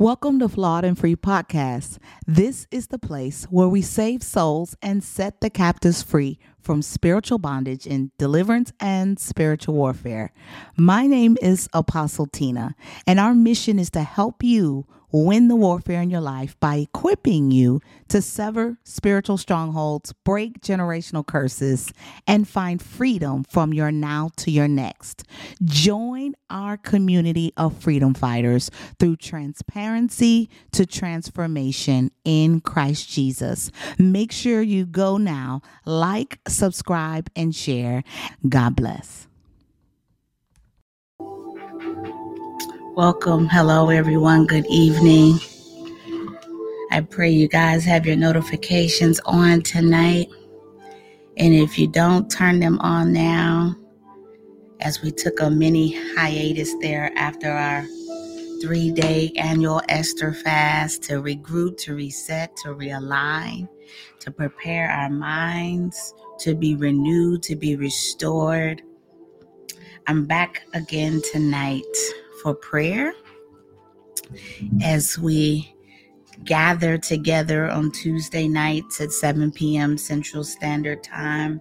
Welcome to Flawed and Free Podcast. This is the place where we save souls and set the captives free from spiritual bondage in deliverance and spiritual warfare. My name is Apostle Tina, and our mission is to help you win the warfare in your life by equipping you to sever spiritual strongholds, break generational curses, and find freedom from your now to your next. Join our community of freedom fighters through transparency to transformation in Christ Jesus. Make sure you go now, like, subscribe, and share. God bless. Welcome. Hello, everyone. Good evening. I pray you guys have your notifications on tonight. And if you don't, turn them on now as we took a mini hiatus there after our three day annual Esther fast to regroup, to reset, to realign, to prepare our minds, to be renewed, to be restored. I'm back again tonight for prayer as we gather together on Tuesday nights at 7 p.m. Central Standard Time.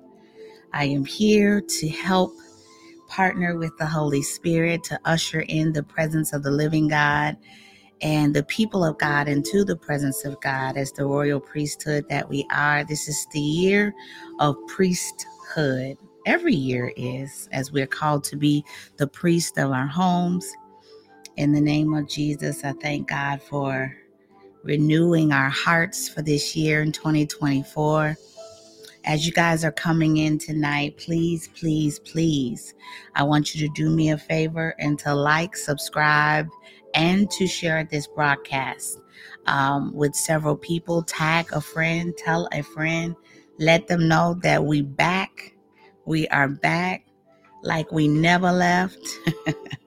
I am here to help partner with the Holy Spirit to usher in the presence of the living God and the people of God into the presence of God as the royal priesthood that we are. This is the year of priesthood. Every year is, as we're called to be the priest of our homes in the name of Jesus, I thank God for renewing our hearts for this year in 2024. As you guys are coming in tonight, please, please, please, I want you to do me a favor and to like, subscribe, and to share this broadcast um, with several people. Tag a friend, tell a friend, let them know that we back. We are back like we never left.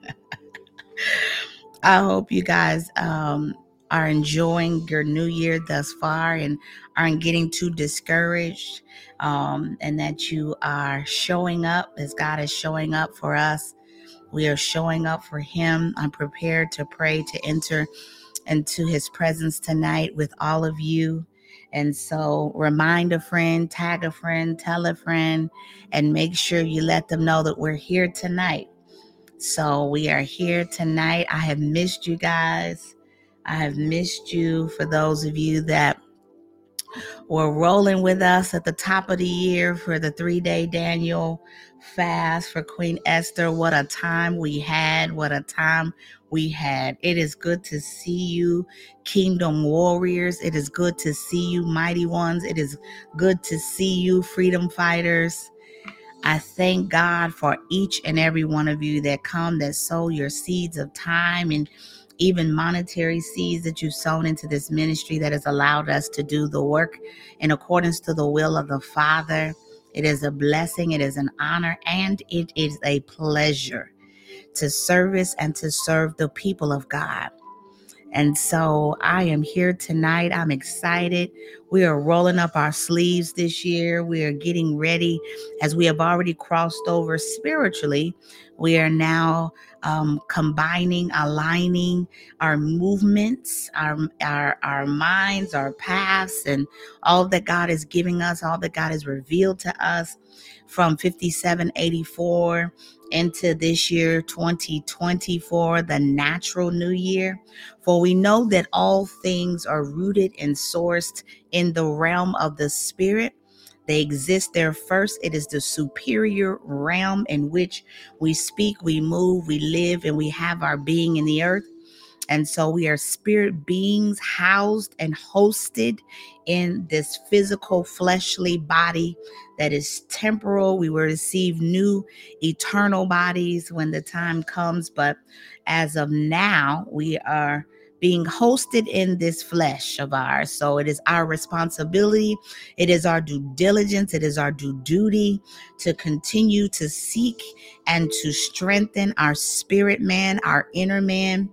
I hope you guys um, are enjoying your new year thus far and aren't getting too discouraged, um, and that you are showing up as God is showing up for us. We are showing up for Him. I'm prepared to pray to enter into His presence tonight with all of you. And so, remind a friend, tag a friend, tell a friend, and make sure you let them know that we're here tonight. So we are here tonight. I have missed you guys. I have missed you for those of you that were rolling with us at the top of the year for the three day Daniel fast for Queen Esther. What a time we had! What a time we had. It is good to see you, Kingdom Warriors. It is good to see you, Mighty Ones. It is good to see you, Freedom Fighters. I thank God for each and every one of you that come, that sow your seeds of time and even monetary seeds that you've sown into this ministry that has allowed us to do the work in accordance to the will of the Father. It is a blessing, it is an honor, and it is a pleasure to service and to serve the people of God. And so I am here tonight. I'm excited. We are rolling up our sleeves this year. We are getting ready as we have already crossed over spiritually. We are now um, combining, aligning our movements, our, our, our minds, our paths, and all that God is giving us, all that God has revealed to us from 5784 into this year 2024, the natural new year. For we know that all things are rooted and sourced in the realm of the spirit. They exist there first. It is the superior realm in which we speak, we move, we live, and we have our being in the earth. And so we are spirit beings housed and hosted in this physical, fleshly body that is temporal. We will receive new eternal bodies when the time comes. But as of now, we are being hosted in this flesh of ours. So it is our responsibility, it is our due diligence, it is our due duty to continue to seek and to strengthen our spirit man, our inner man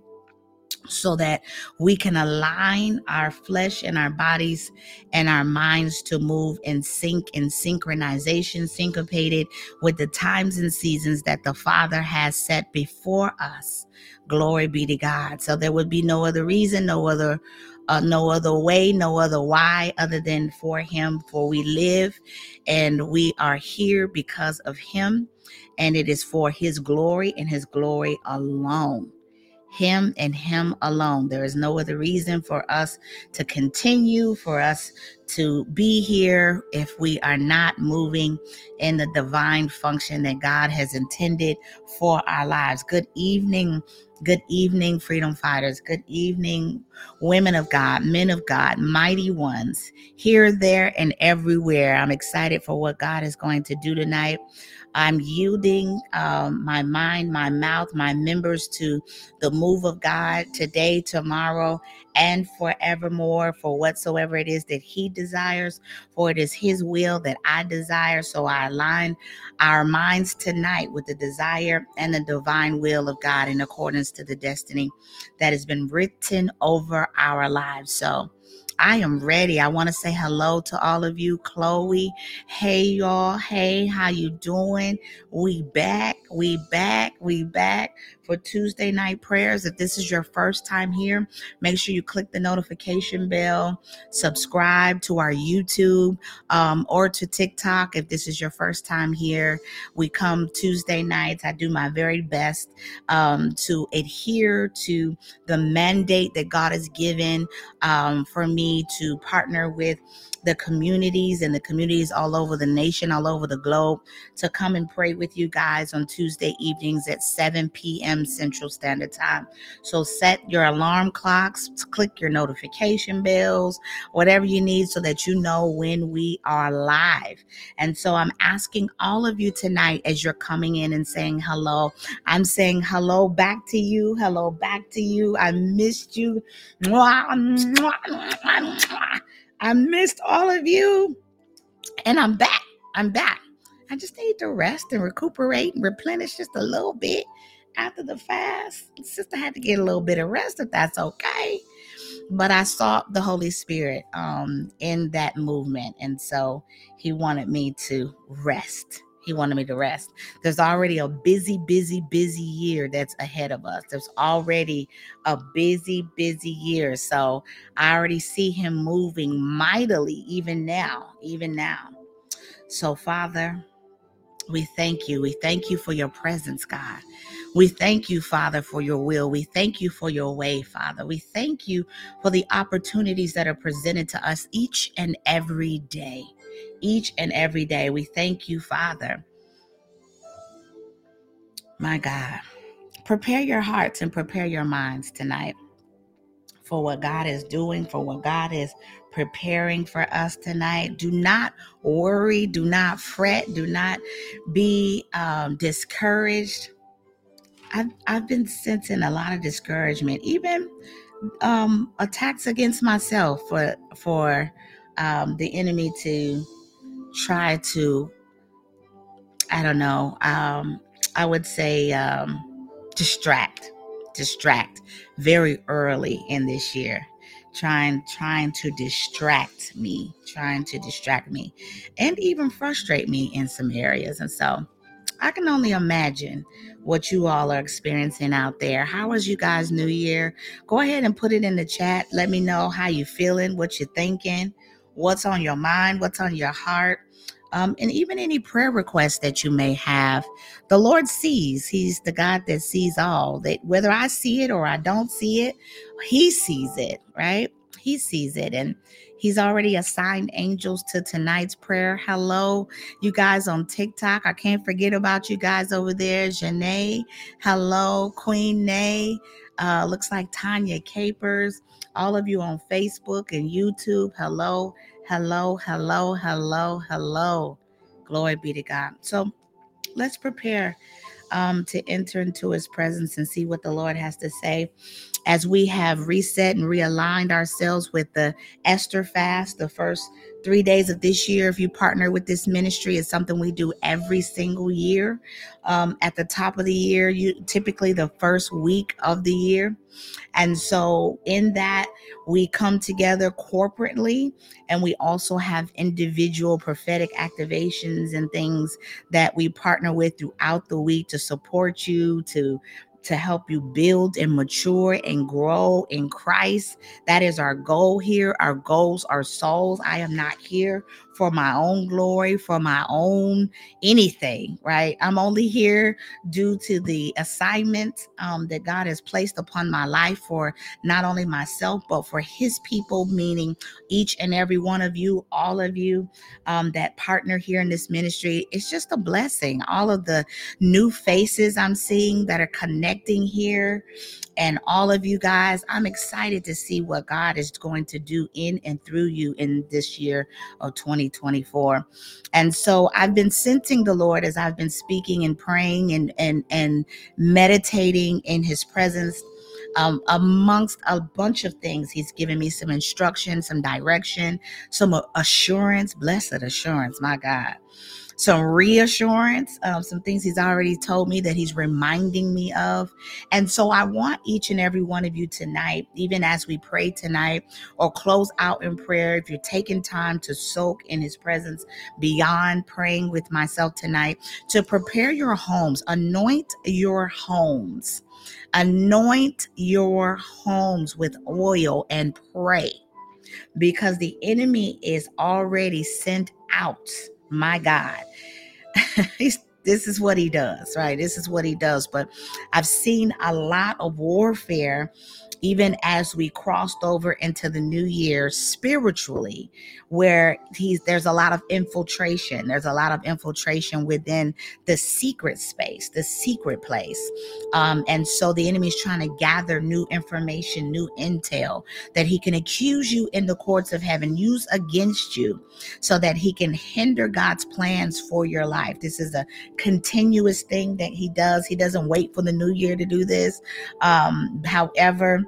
so that we can align our flesh and our bodies and our minds to move in sync in synchronization, syncopated with the times and seasons that the Father has set before us. Glory be to God. So there would be no other reason, no other uh, no other way, no other why other than for Him. For we live and we are here because of Him, and it is for His glory and His glory alone him and him alone. There is no other reason for us to continue, for us to be here if we are not moving in the divine function that God has intended for our lives. Good evening. Good evening, freedom fighters. Good evening, women of God, men of God, mighty ones, here, there, and everywhere. I'm excited for what God is going to do tonight. I'm yielding um, my mind, my mouth, my members to the move of God today, tomorrow, and forevermore for whatsoever it is that He desires. For it is His will that I desire. So I align our minds tonight with the desire and the divine will of God in accordance to the destiny that has been written over our lives. So, I am ready. I want to say hello to all of you. Chloe, hey y'all. Hey, how you doing? We back. We back. We back for Tuesday night prayers. If this is your first time here, make sure you click the notification bell, subscribe to our YouTube um, or to TikTok. If this is your first time here, we come Tuesday nights. I do my very best um, to adhere to the mandate that God has given um, for me to partner with the communities and the communities all over the nation, all over the globe, to come and pray with you guys on Tuesday evenings at 7 p.m. Central Standard Time. So set your alarm clocks, click your notification bells, whatever you need so that you know when we are live. And so I'm asking all of you tonight as you're coming in and saying hello, I'm saying hello back to you. Hello back to you. I missed you. I missed all of you. And I'm back. I'm back. I just need to rest and recuperate and replenish just a little bit after the fast. Sister had to get a little bit of rest if that's okay. But I saw the Holy Spirit um, in that movement. And so he wanted me to rest. He wanted me to rest. There's already a busy, busy, busy year that's ahead of us. There's already a busy, busy year. So I already see him moving mightily, even now, even now. So, Father, we thank you. We thank you for your presence, God. We thank you, Father, for your will. We thank you for your way, Father. We thank you for the opportunities that are presented to us each and every day each and every day. We thank you, Father. My God, prepare your hearts and prepare your minds tonight for what God is doing, for what God is preparing for us tonight. Do not worry, do not fret, do not be um, discouraged. I've, I've been sensing a lot of discouragement, even um, attacks against myself for for um, the enemy to try to, I don't know, um, I would say um, distract, distract very early in this year. Trying, trying to distract me, trying to distract me, and even frustrate me in some areas. And so, I can only imagine what you all are experiencing out there. How was you guys' New Year? Go ahead and put it in the chat. Let me know how you feeling, what you're thinking what's on your mind, what's on your heart. Um, and even any prayer requests that you may have, the Lord sees. He's the God that sees all. That whether I see it or I don't see it, He sees it, right? He sees it, and He's already assigned angels to tonight's prayer. Hello, you guys on TikTok. I can't forget about you guys over there. Janae, hello, Queen Nay. Uh, looks like Tanya Capers. All of you on Facebook and YouTube, hello. Hello, hello, hello, hello. Glory be to God. So let's prepare um, to enter into his presence and see what the Lord has to say. as we have reset and realigned ourselves with the Esther fast, the first three days of this year, if you partner with this ministry, is something we do every single year. Um, at the top of the year, you typically the first week of the year. And so, in that, we come together corporately and we also have individual prophetic activations and things that we partner with throughout the week to support you, to to help you build and mature and grow in Christ. That is our goal here. Our goals are souls. I am not here for my own glory, for my own anything, right? I'm only here due to the assignment um, that God has placed upon my life for not only myself, but for His people, meaning each and every one of you, all of you um, that partner here in this ministry. It's just a blessing. All of the new faces I'm seeing that are connecting here and all of you guys. I'm excited to see what God is going to do in and through you in this year of 2024. And so I've been sensing the Lord as I've been speaking and praying and and and meditating in his presence um, amongst a bunch of things. He's given me some instruction, some direction, some assurance, blessed assurance, my God some reassurance, um, some things he's already told me that he's reminding me of. And so I want each and every one of you tonight, even as we pray tonight or close out in prayer, if you're taking time to soak in his presence beyond praying with myself tonight, to prepare your homes, anoint your homes, anoint your homes with oil and pray because the enemy is already sent out my God. this is what he does, right? This is what he does. But I've seen a lot of warfare even as we crossed over into the new year spiritually where he's there's a lot of infiltration. There's a lot of infiltration within the secret space the secret place. Um, and so the enemy is trying to gather new information new intel that he can accuse you in the courts of heaven use against you so that he can hinder god's plans for your life. This is a continuous thing that he does. He doesn't wait for the new year to do this. Um, however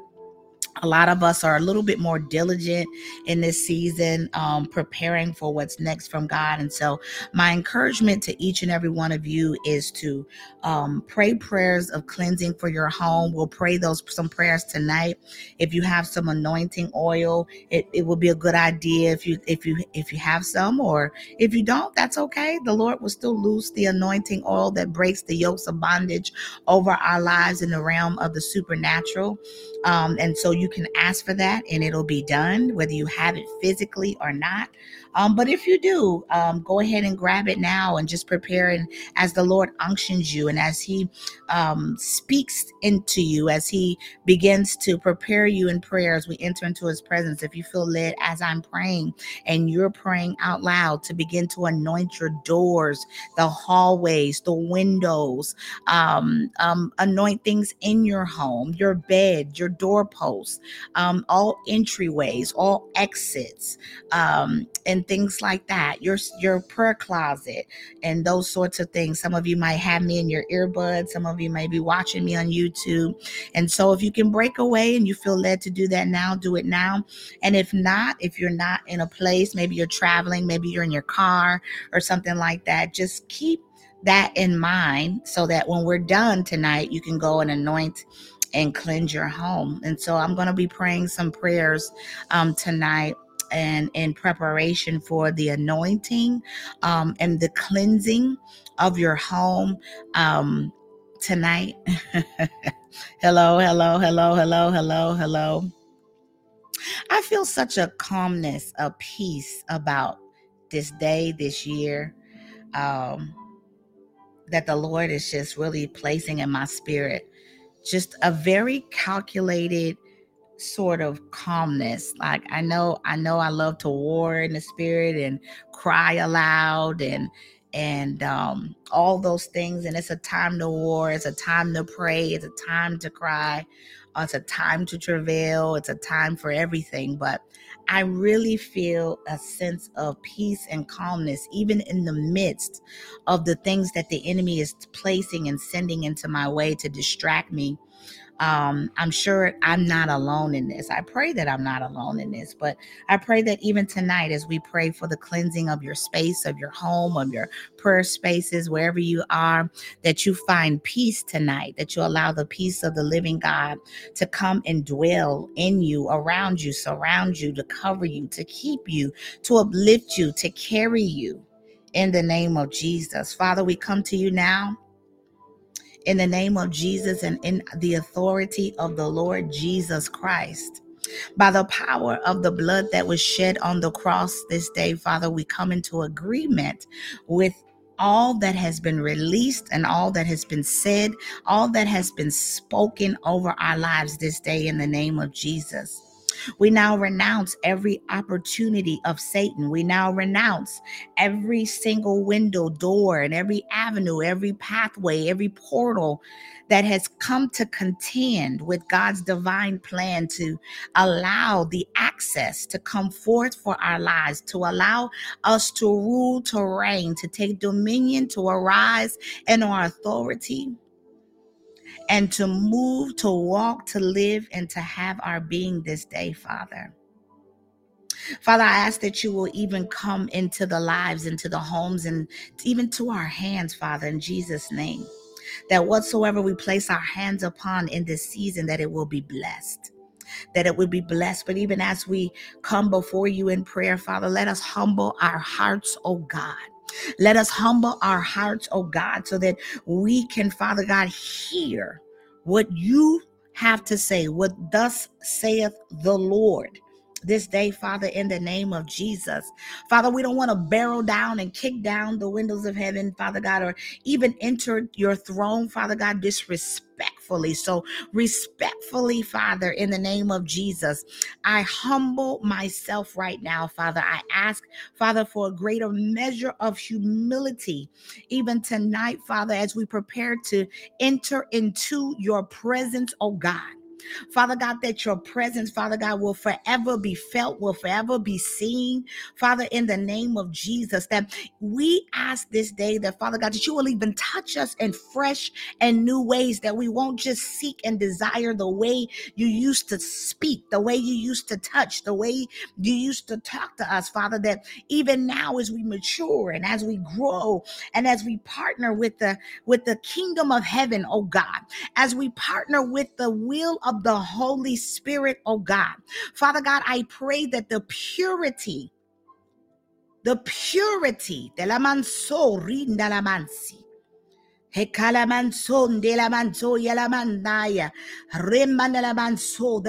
a lot of us are a little bit more diligent in this season, um, preparing for what's next from God. And so, my encouragement to each and every one of you is to um, pray prayers of cleansing for your home. We'll pray those some prayers tonight. If you have some anointing oil, it, it will be a good idea if you if you if you have some, or if you don't, that's okay. The Lord will still loose the anointing oil that breaks the yokes of bondage over our lives in the realm of the supernatural. Um, and so you can ask for that and it'll be done, whether you have it physically or not. Um, but if you do, um, go ahead and grab it now and just prepare. And as the Lord unctions you and as He um, speaks into you, as He begins to prepare you in prayer as we enter into His presence, if you feel led as I'm praying and you're praying out loud to begin to anoint your doors, the hallways, the windows, um, um, anoint things in your home, your bed, your doorposts, um, all entryways, all exits, um, things like that. Your your prayer closet and those sorts of things. Some of you might have me in your earbuds. Some of you may be watching me on YouTube. And so if you can break away and you feel led to do that now, do it now. And if not, if you're not in a place, maybe you're traveling, maybe you're in your car or something like that, just keep that in mind so that when we're done tonight, you can go and anoint and cleanse your home. And so I'm going to be praying some prayers um, tonight and in preparation for the anointing um, and the cleansing of your home um, tonight. hello, hello, hello, hello, hello, hello. I feel such a calmness, a peace about this day, this year, um, that the Lord is just really placing in my spirit. Just a very calculated sort of calmness. Like I know, I know I love to war in the spirit and cry aloud and and um, all those things. And it's a time to war. It's a time to pray. It's a time to cry. It's a time to travail. It's a time for everything. But I really feel a sense of peace and calmness, even in the midst of the things that the enemy is placing and sending into my way to distract me um, I'm sure I'm not alone in this. I pray that I'm not alone in this, but I pray that even tonight, as we pray for the cleansing of your space, of your home, of your prayer spaces, wherever you are, that you find peace tonight, that you allow the peace of the living God to come and dwell in you, around you, surround you, to cover you, to keep you, to uplift you, to carry you in the name of Jesus. Father, we come to you now in the name of Jesus and in the authority of the Lord Jesus Christ. By the power of the blood that was shed on the cross this day, Father, we come into agreement with all that has been released and all that has been said, all that has been spoken over our lives this day in the name of Jesus. We now renounce every opportunity of Satan. We now renounce every single window, door, and every avenue, every pathway, every portal that has come to contend with God's divine plan to allow the access to come forth for our lives, to allow us to rule, to reign, to take dominion, to arise in our authority and to move, to walk, to live, and to have our being this day, Father. Father, I ask that you will even come into the lives, into the homes, and even to our hands, Father, in Jesus' name. That whatsoever we place our hands upon in this season, that it will be blessed. That it will be blessed. But even as we come before you in prayer, Father, let us humble our hearts, oh God let us humble our hearts, oh God, so that we can, Father God, hear what you have to say, what thus saith the Lord this day, Father, in the name of Jesus. Father, we don't want to barrel down and kick down the windows of heaven, Father God, or even enter your throne, Father God, disrespectfully. So, respectfully, Father, in the name of Jesus, I humble myself right now, Father. I ask, Father, for a greater measure of humility, even tonight, Father, as we prepare to enter into your presence, oh God. Father God, that your presence, Father God, will forever be felt, will forever be seen. Father, in the name of Jesus, that we ask this day that, Father God, that you will even touch us in fresh and new ways, that we won't just seek and desire the way you used to speak, the way you used to touch, the way you used to talk to us, Father, that even now as we mature and as we grow and as we partner with the with the kingdom of heaven, oh God, as we partner with the will of of the Holy Spirit, oh God. Father God, I pray that the purity, the purity de la manso rinda la mansi. That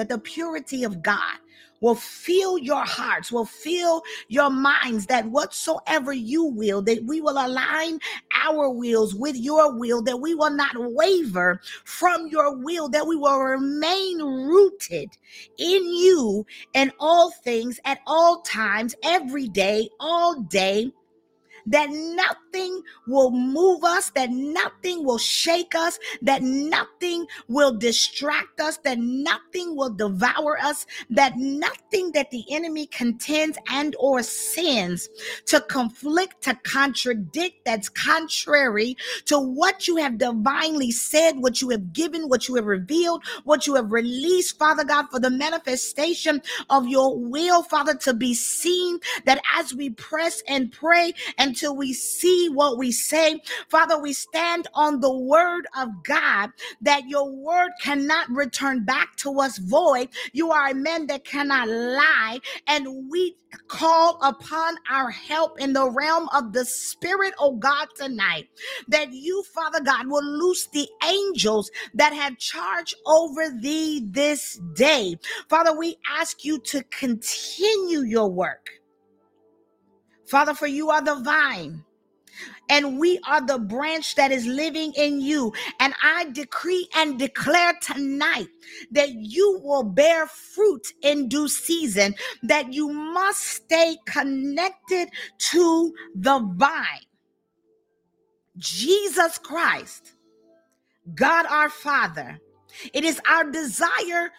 the purity of God will fill your hearts, will fill your minds that whatsoever you will, that we will align our wills with your will, that we will not waver from your will, that we will remain rooted in you in all things at all times, every day, all day that nothing will move us, that nothing will shake us, that nothing will distract us, that nothing will devour us, that nothing that the enemy contends and or sins to conflict, to contradict, that's contrary to what you have divinely said, what you have given, what you have revealed, what you have released, Father God, for the manifestation of your will, Father, to be seen, that as we press and pray and until we see what we say. Father, we stand on the word of God that your word cannot return back to us void. You are a man that cannot lie, and we call upon our help in the realm of the spirit, oh God, tonight. That you, Father God, will loose the angels that have charge over thee this day. Father, we ask you to continue your work. Father, for you are the vine and we are the branch that is living in you. And I decree and declare tonight that you will bear fruit in due season, that you must stay connected to the vine. Jesus Christ, God our Father. It is our desire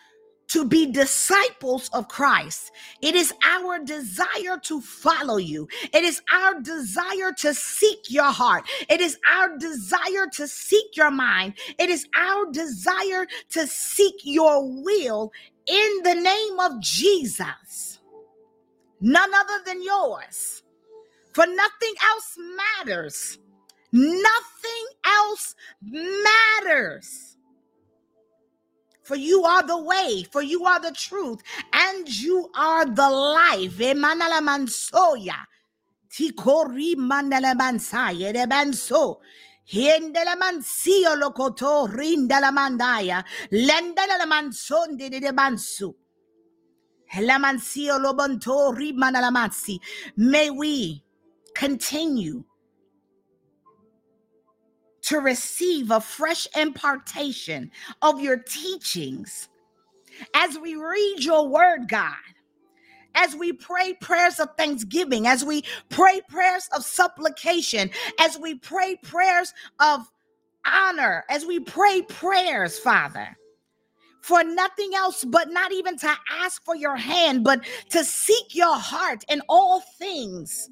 to be disciples of Christ. It is our desire to follow you. It is our desire to seek your heart. It is our desire to seek your mind. It is our desire to seek your will in the name of Jesus. None other than yours. For nothing else matters. Nothing else matters. For you are the way, for you are the truth, and you are the life. Emanala mansoya. Tikori mandala mansaya de banso. Hiendela mansio lokoto rindala mandaya. Lendala la mansonde de bansu. La mansio lobonto rimanala mansi. May we continue to receive a fresh impartation of your teachings as we read your word, God. As we pray prayers of thanksgiving, as we pray prayers of supplication, as we pray prayers of honor, as we pray prayers, Father, for nothing else but not even to ask for your hand, but to seek your heart in all things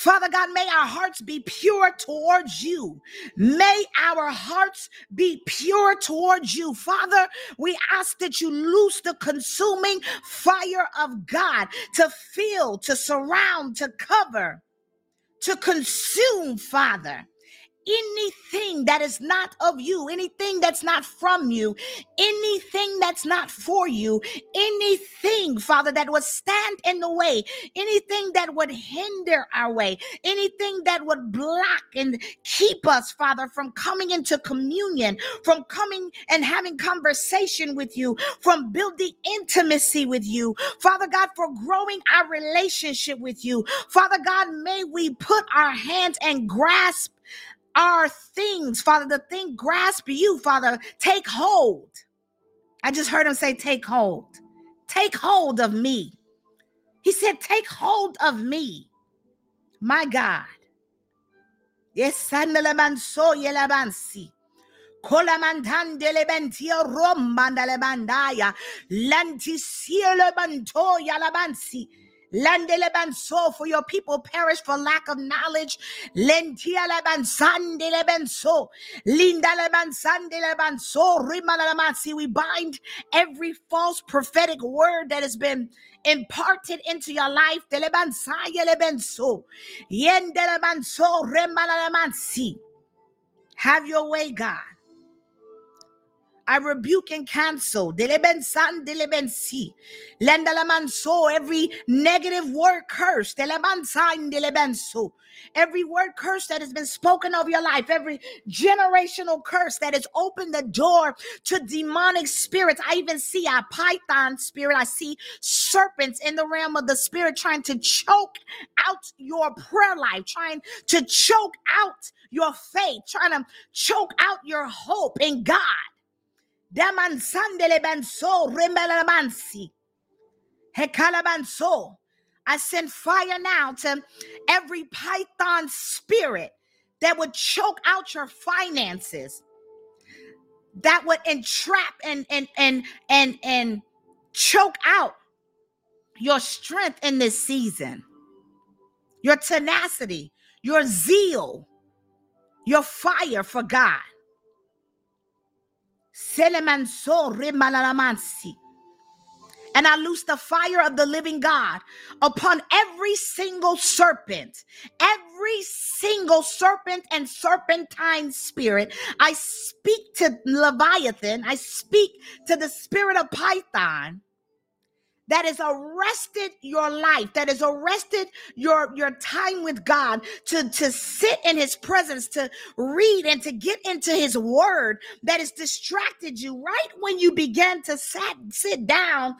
Father God, may our hearts be pure towards you. May our hearts be pure towards you. Father, we ask that you loose the consuming fire of God to fill, to surround, to cover, to consume, Father anything that is not of you, anything that's not from you, anything that's not for you, anything, Father, that would stand in the way, anything that would hinder our way, anything that would block and keep us, Father, from coming into communion, from coming and having conversation with you, from building intimacy with you, Father God, for growing our relationship with you. Father God, may we put our hands and grasp are things, Father. The thing grasp you, Father. Take hold. I just heard him say, Take hold. Take hold of me. He said, Take hold of me. My God. Yes, and so yelabansi. Colamantandele bentio Landelebanso, for your people perish for lack of knowledge. Lentia lebansandelebensoo. Lindalebansandelebanso. Rimanalamansi. We bind every false prophetic word that has been imparted into your life. Delebansayelebenso. Yendelebanso. Remanalamansi. Have your way, God. I rebuke and cancel. Delebensan delebensi. Lendalamanso. Every negative word curse. Delebansan delebenso. Every word curse that has been spoken of your life, every generational curse that has opened the door to demonic spirits. I even see a python spirit. I see serpents in the realm of the spirit trying to choke out your prayer life, trying to choke out your faith, trying to choke out your hope in God. Damansandele banso rembalamansi. Hekalabanso. I send fire now to every python spirit that would choke out your finances, that would entrap and and and and and choke out your strength in this season, your tenacity, your zeal, your fire for God. And I loose the fire of the living God upon every single serpent, every single serpent and serpentine spirit. I speak to Leviathan, I speak to the spirit of Python that has arrested your life, that has arrested your, your time with God to, to sit in his presence, to read and to get into his word, that has distracted you right when you began to sat, sit down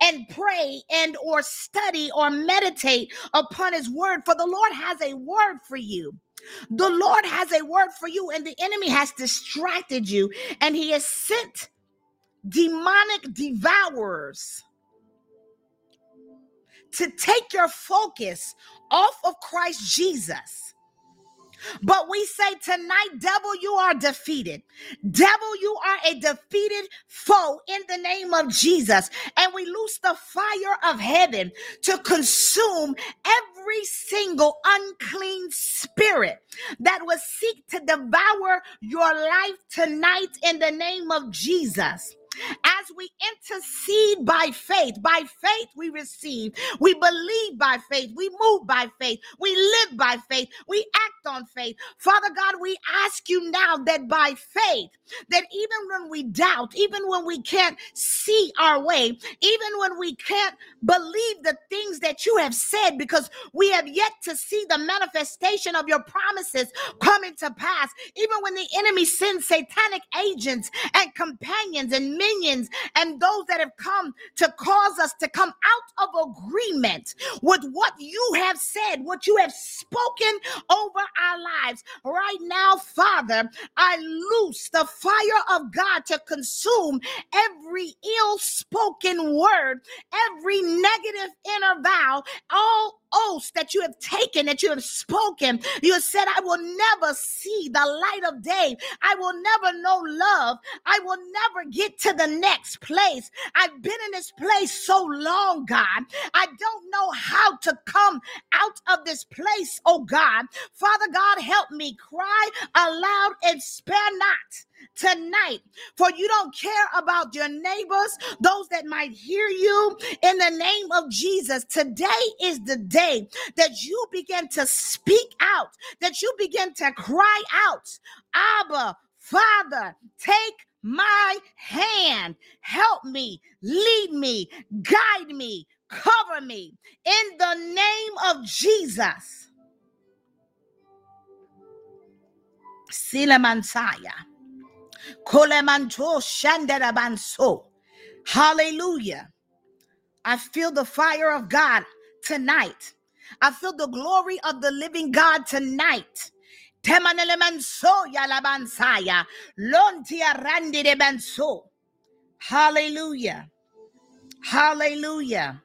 and pray and or study or meditate upon his word. For the lord has a word for you. The lord has a word for you and the enemy has distracted you and he has sent demonic devourers to take your focus off of Christ Jesus But we say tonight, devil, you are defeated. Devil, you are a defeated foe in the name of Jesus. And we loose the fire of heaven to consume every single unclean spirit that will seek to devour your life tonight in the name of Jesus as we intercede by faith. By faith, we receive. We believe by faith. We move by faith. We live by faith. We act on faith. Father God, we ask you now that by faith, that even when we doubt, even when we can't see our way, even when we can't believe the things that you have said, because we have yet to see the manifestation of your promises coming to pass, even when the enemy sends satanic agents and companions and minions and those that have come to cause us to come out of agreement with what you have said, what you have spoken over our lives. Right now, Father, I loose the fire of God to consume every ill spoken word, every negative inner vow, all oaths that you have taken, that you have spoken. You have said, I will never see the light of day. I will never know love. I will never get to the next place. I've been in this place so long, God. I don't know how to come out of this place, oh God. Father God, help me cry aloud and spare not tonight. For you don't care about your neighbors, those that might hear you in the name of Jesus. Today is the day that you begin to speak out, that you begin to cry out, Abba, Father, take my hand. Help me, lead me, guide me, cover me in the name of Jesus. Sila Mansaya. Kolemanto shanderabanso. Hallelujah. I feel the fire of God tonight. I feel the glory of the living God tonight. Temanelemanso yalabansaya. Lontia randirebanso. Hallelujah. Hallelujah.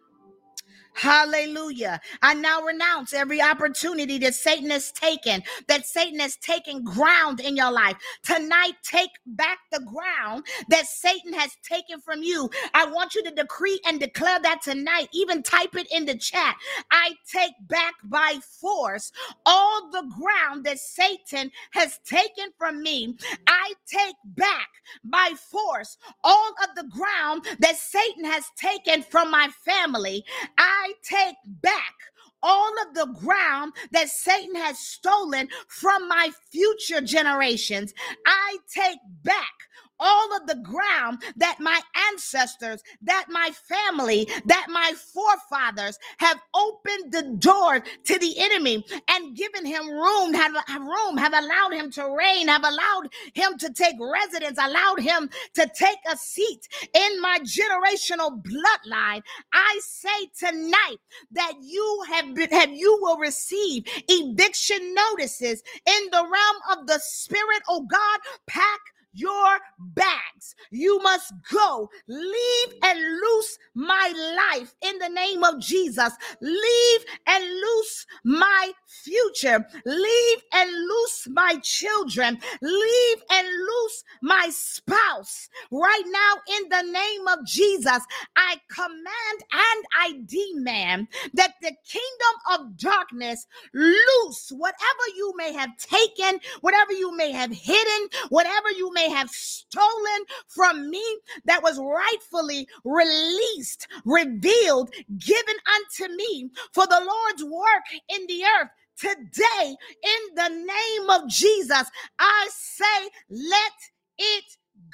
Hallelujah. I now renounce every opportunity that Satan has taken, that Satan has taken ground in your life. Tonight, take back the ground that Satan has taken from you. I want you to decree and declare that tonight. Even type it in the chat. I take back by force all the ground that Satan has taken from me. I take back by force all of the ground that Satan has taken from my family. I I take back all of the ground that Satan has stolen from my future generations. I take back all of the ground that my ancestors, that my family, that my forefathers have opened the door to the enemy and given him room, have, have room, have allowed him to reign, have allowed him to take residence, allowed him to take a seat in my generational bloodline. I say tonight that you have been, have you will receive eviction notices in the realm of the spirit. Oh God, pack your bags. You must go. Leave and loose my life in the name of Jesus. Leave and loose my future. Leave and loose my children. Leave and loose my spouse. Right now, in the name of Jesus, I command and I demand that the kingdom of darkness loose whatever you may have taken, whatever you may have hidden, whatever you may have stolen from me that was rightfully released, revealed, given unto me for the Lord's work in the earth. Today, in the name of Jesus, I say, let it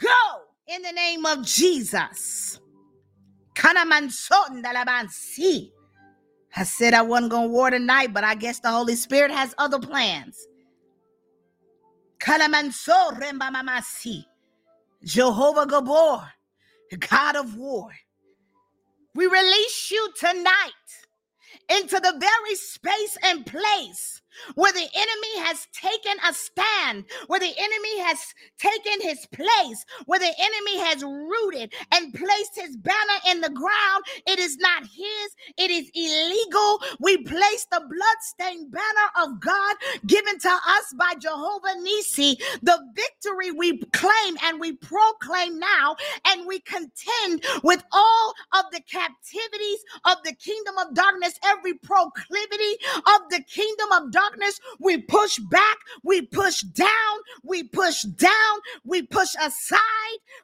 go in the name of Jesus. I said I wasn't going to war tonight, but I guess the Holy Spirit has other plans. Kalamanso Rembamamasi. Jehovah Gabor, God of war. We release you tonight into the very space and place where the enemy has taken a stand, where the enemy has taken his place, where the enemy has rooted and placed his banner in the ground. It is not his, it is illegal. We place the bloodstained banner of God given to us by Jehovah Nissi. The victory we claim and we proclaim now, and we contend with all of the captivities of the kingdom of darkness, every proclivity of the kingdom of darkness darkness, we push back, we push down, we push down, we push aside.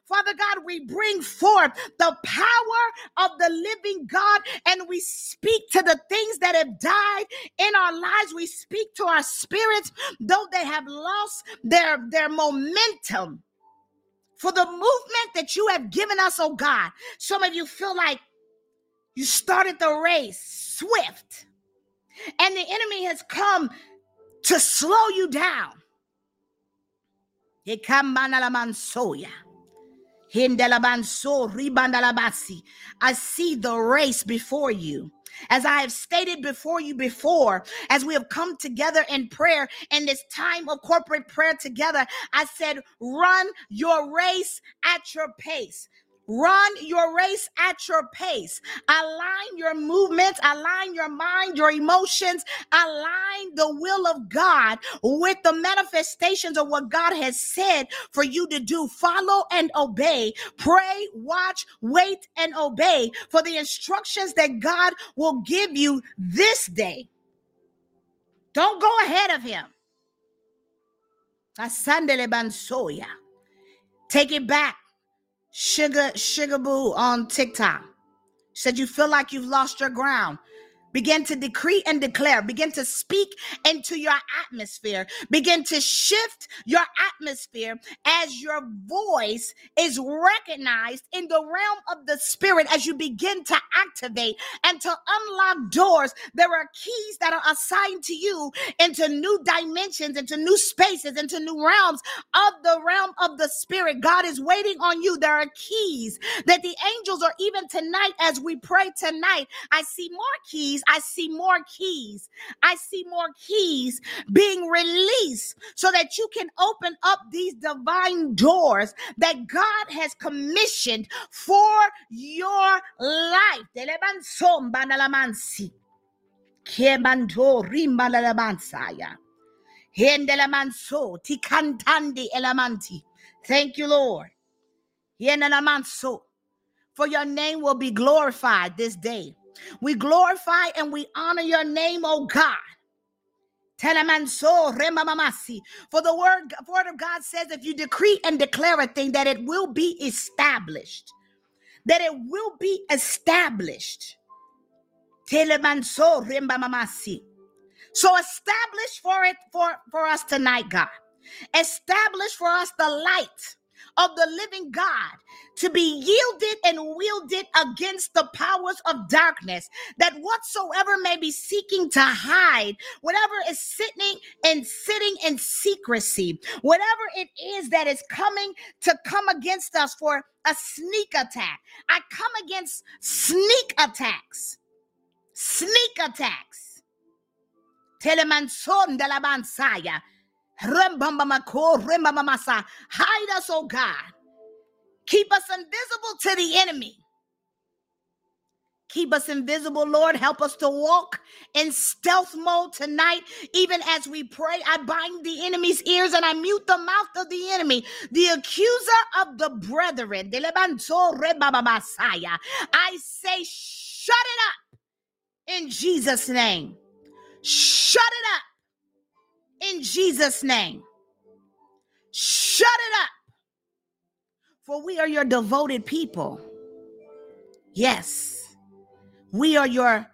Father God, we bring forth the power of the living God and we speak to the things that have died in our lives. We speak to our spirits, though they have lost their, their momentum for the movement that you have given us, oh God. Some of you feel like you started the race swift and the enemy has come to slow you down. I see the race before you. As I have stated before you before, as we have come together in prayer in this time of corporate prayer together, I said, run your race at your pace. Run your race at your pace. Align your movements, align your mind, your emotions, align the will of God with the manifestations of what God has said for you to do. Follow and obey. Pray, watch, wait, and obey for the instructions that God will give you this day. Don't go ahead of Him. Take it back. Sugar Sugar Boo on TikTok said you feel like you've lost your ground. Begin to decree and declare. Begin to speak into your atmosphere. Begin to shift your atmosphere as your voice is recognized in the realm of the spirit as you begin to activate and to unlock doors. There are keys that are assigned to you into new dimensions, into new spaces, into new realms of the realm of the spirit. God is waiting on you. There are keys that the angels are even tonight as we pray tonight. I see more keys I see more keys. I see more keys being released so that you can open up these divine doors that God has commissioned for your life. Thank you, Lord. For your name will be glorified this day. We glorify and we honor your name, oh God. For the word, word of God says, if you decree and declare a thing, that it will be established. That it will be established. So establish for it for, for us tonight, God. Establish for us the light of the living God to be yielded and wielded against the powers of darkness, that whatsoever may be seeking to hide, whatever is sitting and sitting in secrecy, whatever it is that is coming to come against us for a sneak attack, I come against sneak attacks. Sneak attacks. Telemanson de la Bansaya. Hide us, oh God. Keep us invisible to the enemy. Keep us invisible, Lord. Help us to walk in stealth mode tonight. Even as we pray, I bind the enemy's ears and I mute the mouth of the enemy, the accuser of the brethren. I say, shut it up in Jesus' name. Shut it up in Jesus' name. Shut it up. For we are your devoted people. Yes, we are your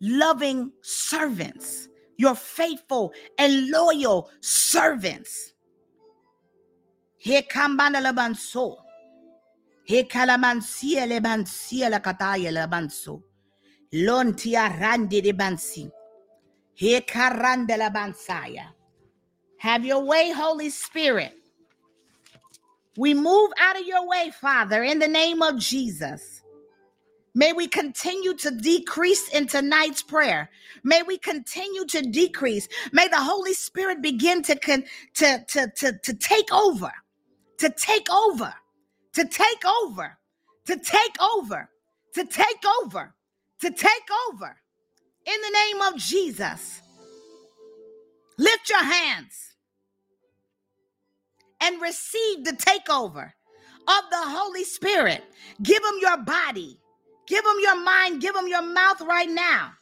loving servants, your faithful and loyal servants. Here kambana labanso. Here kalamansia lebansia la kataya labanso. Lontia randi de bansi. Here karanda labansaya. Have your way, Holy Spirit. We move out of your way, Father, in the name of Jesus. May we continue to decrease in tonight's prayer. May we continue to decrease. May the Holy Spirit begin to, con- to, to, to, to take over, to take over, to take over, to take over, to take over, to take over. In the name of Jesus, lift your hands and receive the takeover of the Holy Spirit. Give them your body Give them your mind, give them your mouth right now.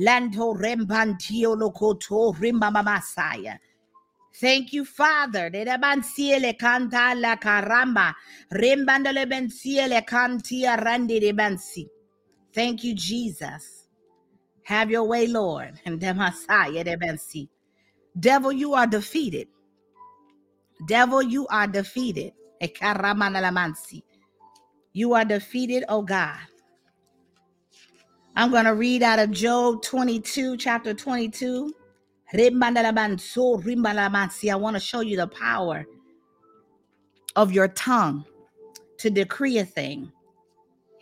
Lanto rembantio lokoto rimbamamasaya. Thank you, Father. Dedabansiele canta la caramba. Rimbandelebensiele cantia randi de bansi. Thank you, Jesus. Have your way, Lord. And Devil, you are defeated. Devil, you are defeated. You are defeated, oh God. I'm going to read out of Job 22, chapter 22. I want to show you the power of your tongue to decree a thing.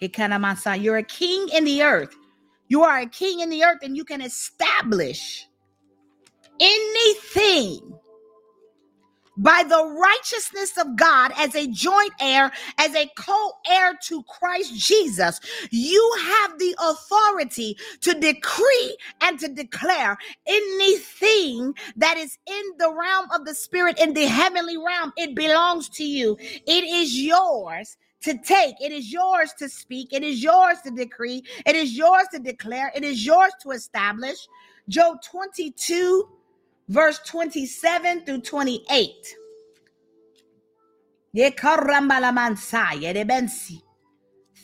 You're a king in the earth. You are a king in the earth and you can establish anything by the righteousness of God as a joint heir, as a co heir to Christ Jesus, you have the authority to decree and to declare anything that is in the realm of the spirit, in the heavenly realm. It belongs to you, it is yours to take. It is yours to speak. It is yours to decree. It is yours to declare. It is yours to establish. Job 22, verse 27 through 28.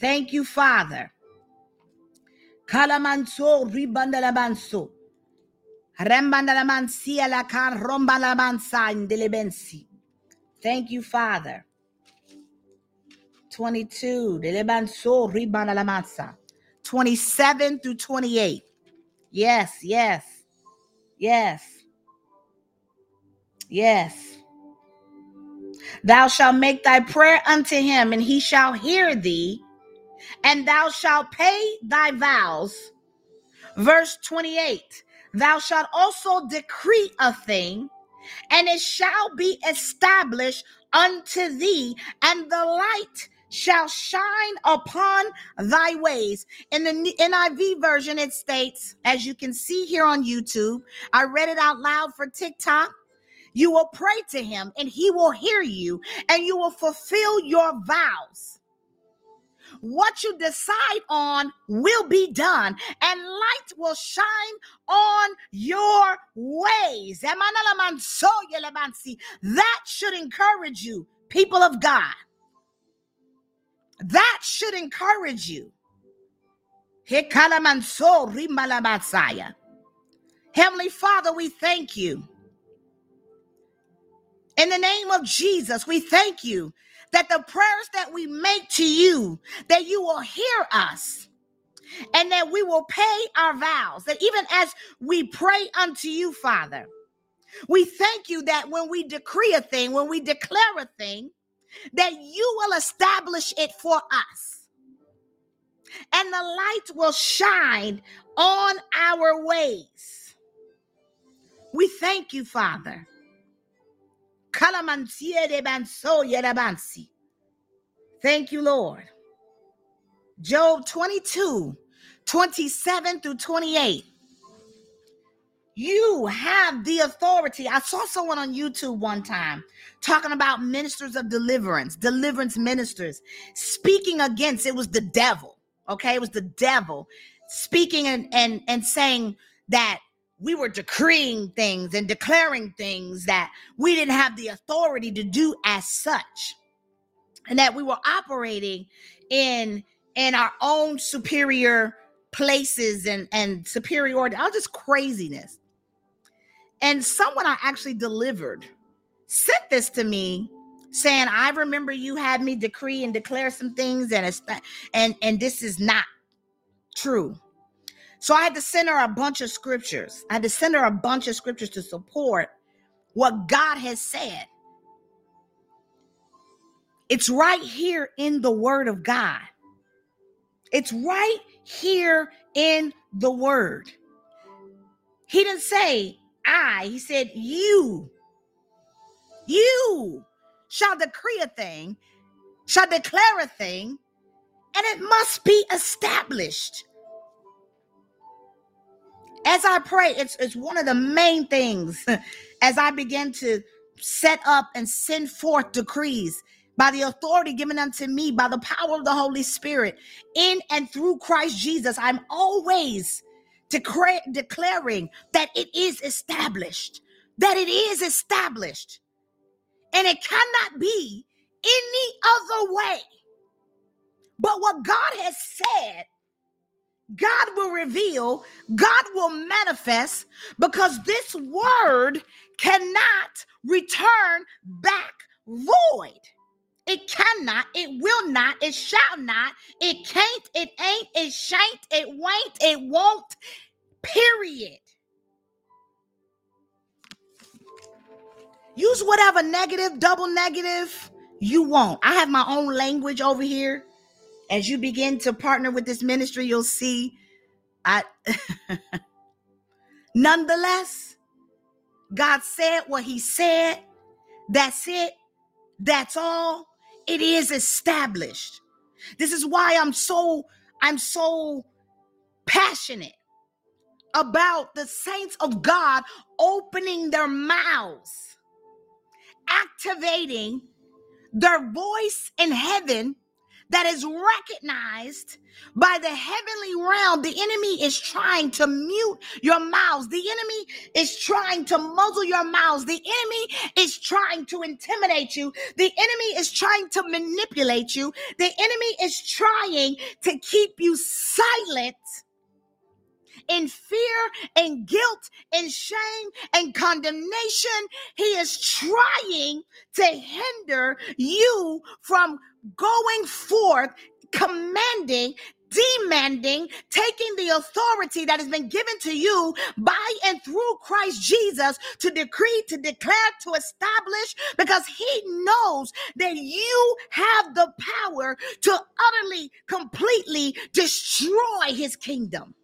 Thank you, Father. Kalamanso ribandalabanso. La rombalamansa. Thank you, Father. 22. 27 through 28. Yes, yes, yes, yes. Thou shalt make thy prayer unto him, and he shall hear thee, and thou shalt pay thy vows. Verse 28 Thou shalt also decree a thing, and it shall be established unto thee, and the light shall shine upon thy ways. In the NIV version, it states, as you can see here on YouTube, I read it out loud for TikTok. You will pray to him and he will hear you and you will fulfill your vows. What you decide on will be done, and light will shine on your ways. That should encourage you, people of God. That should encourage you. Heavenly Father, we thank you. In the name of Jesus, we thank you that the prayers that we make to you, that you will hear us and that we will pay our vows. That even as we pray unto you, Father, we thank you that when we decree a thing, when we declare a thing, that you will establish it for us. And the light will shine on our ways. We thank you, Father. Thank you, Lord. Job 22, 27 through 28. You have the authority. I saw someone on YouTube one time talking about ministers of deliverance, deliverance ministers, speaking against it was the devil. Okay, it was the devil speaking and and and saying that we were decreeing things and declaring things that we didn't have the authority to do as such. And that we were operating in in our own superior places and and superiority. All just craziness. And someone I actually delivered sent this to me saying, I remember you had me decree and declare some things, and and and this is not true. So I had to send her a bunch of scriptures. I had to send her a bunch of scriptures to support what God has said. It's right here in the word of God. It's right here in the word. He didn't say I, he said you. You shall decree a thing, shall declare a thing, and it must be established. As I pray, it's, it's one of the main things as I begin to set up and send forth decrees by the authority given unto me by the power of the Holy Spirit in and through Christ Jesus. I'm always decra- declaring that it is established, that it is established, and it cannot be any other way. But what God has said, God will reveal, God will manifest because this word cannot return back void. It cannot, it will not, it shall not, it can't, it ain't, it shan't, it won't, it won't, period. Use whatever negative, double negative you want. I have my own language over here. As you begin to partner with this ministry, you'll see I nonetheless, God said what he said. That's it. That's all it is established. This is why I'm so I'm so passionate about the saints of God opening their mouths, activating their voice in heaven that is recognized by the heavenly realm. The enemy is trying to mute your mouths. The enemy is trying to muzzle your mouths. The enemy is trying to intimidate you. The enemy is trying to manipulate you. The enemy is trying to keep you silent in fear and guilt and shame and condemnation. He is trying to hinder you from going forth, commanding, demanding, taking the authority that has been given to you by and through Christ Jesus to decree, to declare, to establish, because He knows that you have the power to utterly, completely destroy His kingdom.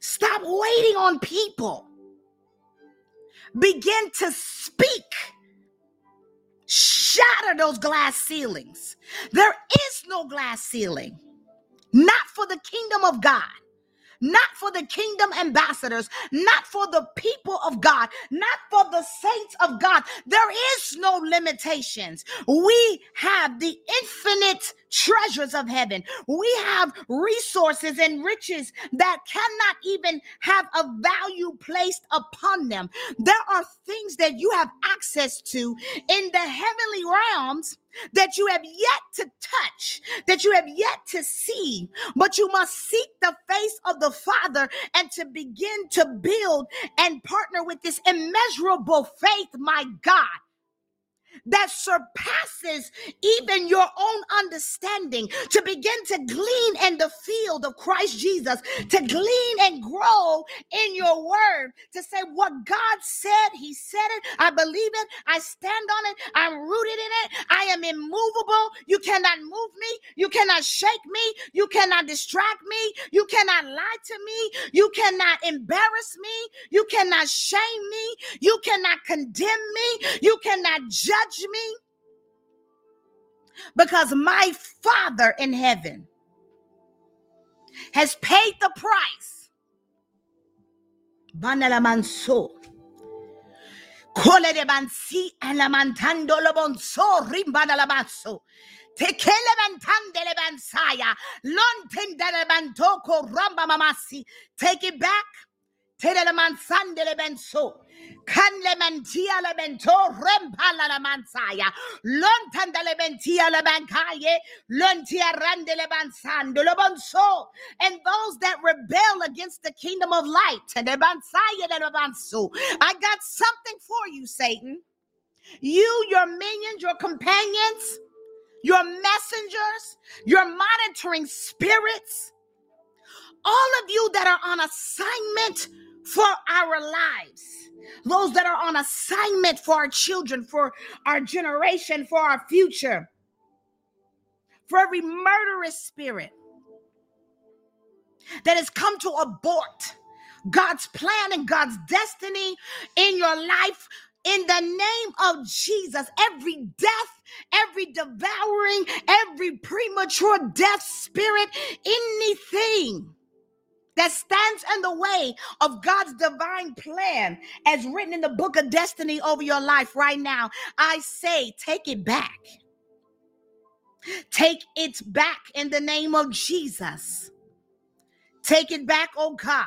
Stop waiting on people. Begin to speak. Shatter those glass ceilings. There is no glass ceiling, not for the kingdom of God not for the kingdom ambassadors, not for the people of God, not for the saints of God. There is no limitations. We have the infinite treasures of heaven. We have resources and riches that cannot even have a value placed upon them. There are things that you have access to in the heavenly realms that you have yet to touch, that you have yet to see, but you must seek the face of the Father and to begin to build and partner with this immeasurable faith, my God that surpasses even your own understanding to begin to glean in the field of Christ Jesus, to glean and grow in your word, to say what God said, He said it, I believe it, I stand on it, I'm rooted in it, I am immovable. You cannot move me, you cannot shake me, you cannot distract me, you cannot lie to me, you cannot embarrass me, you cannot shame me, you cannot condemn me, you cannot judge judge me? Because my Father in heaven has paid the price. Banalamanso. Cole de bansi alamantando lo bonso rimbana la basso. Te che levantande le bansaya. Lontende le bantoko ramba mamasi. Take it back. Tere le mansande le benso. Kanle mentia le bento rempala la mansaya. Lontanda le bentia le bankaye. Lontia rande le bansando le bonso. And those that rebel against the kingdom of light. And the bansaya le banso. I got something for you, Satan. You, your minions, your companions, your messengers, your monitoring spirits all of you that are on assignment for our lives, those that are on assignment for our children, for our generation, for our future, for every murderous spirit that has come to abort God's plan and God's destiny in your life. In the name of Jesus, every death, every devouring, every premature death spirit, anything that stands in the way of God's divine plan, as written in the book of destiny over your life right now, I say, take it back. Take it back in the name of Jesus. Take it back, oh God.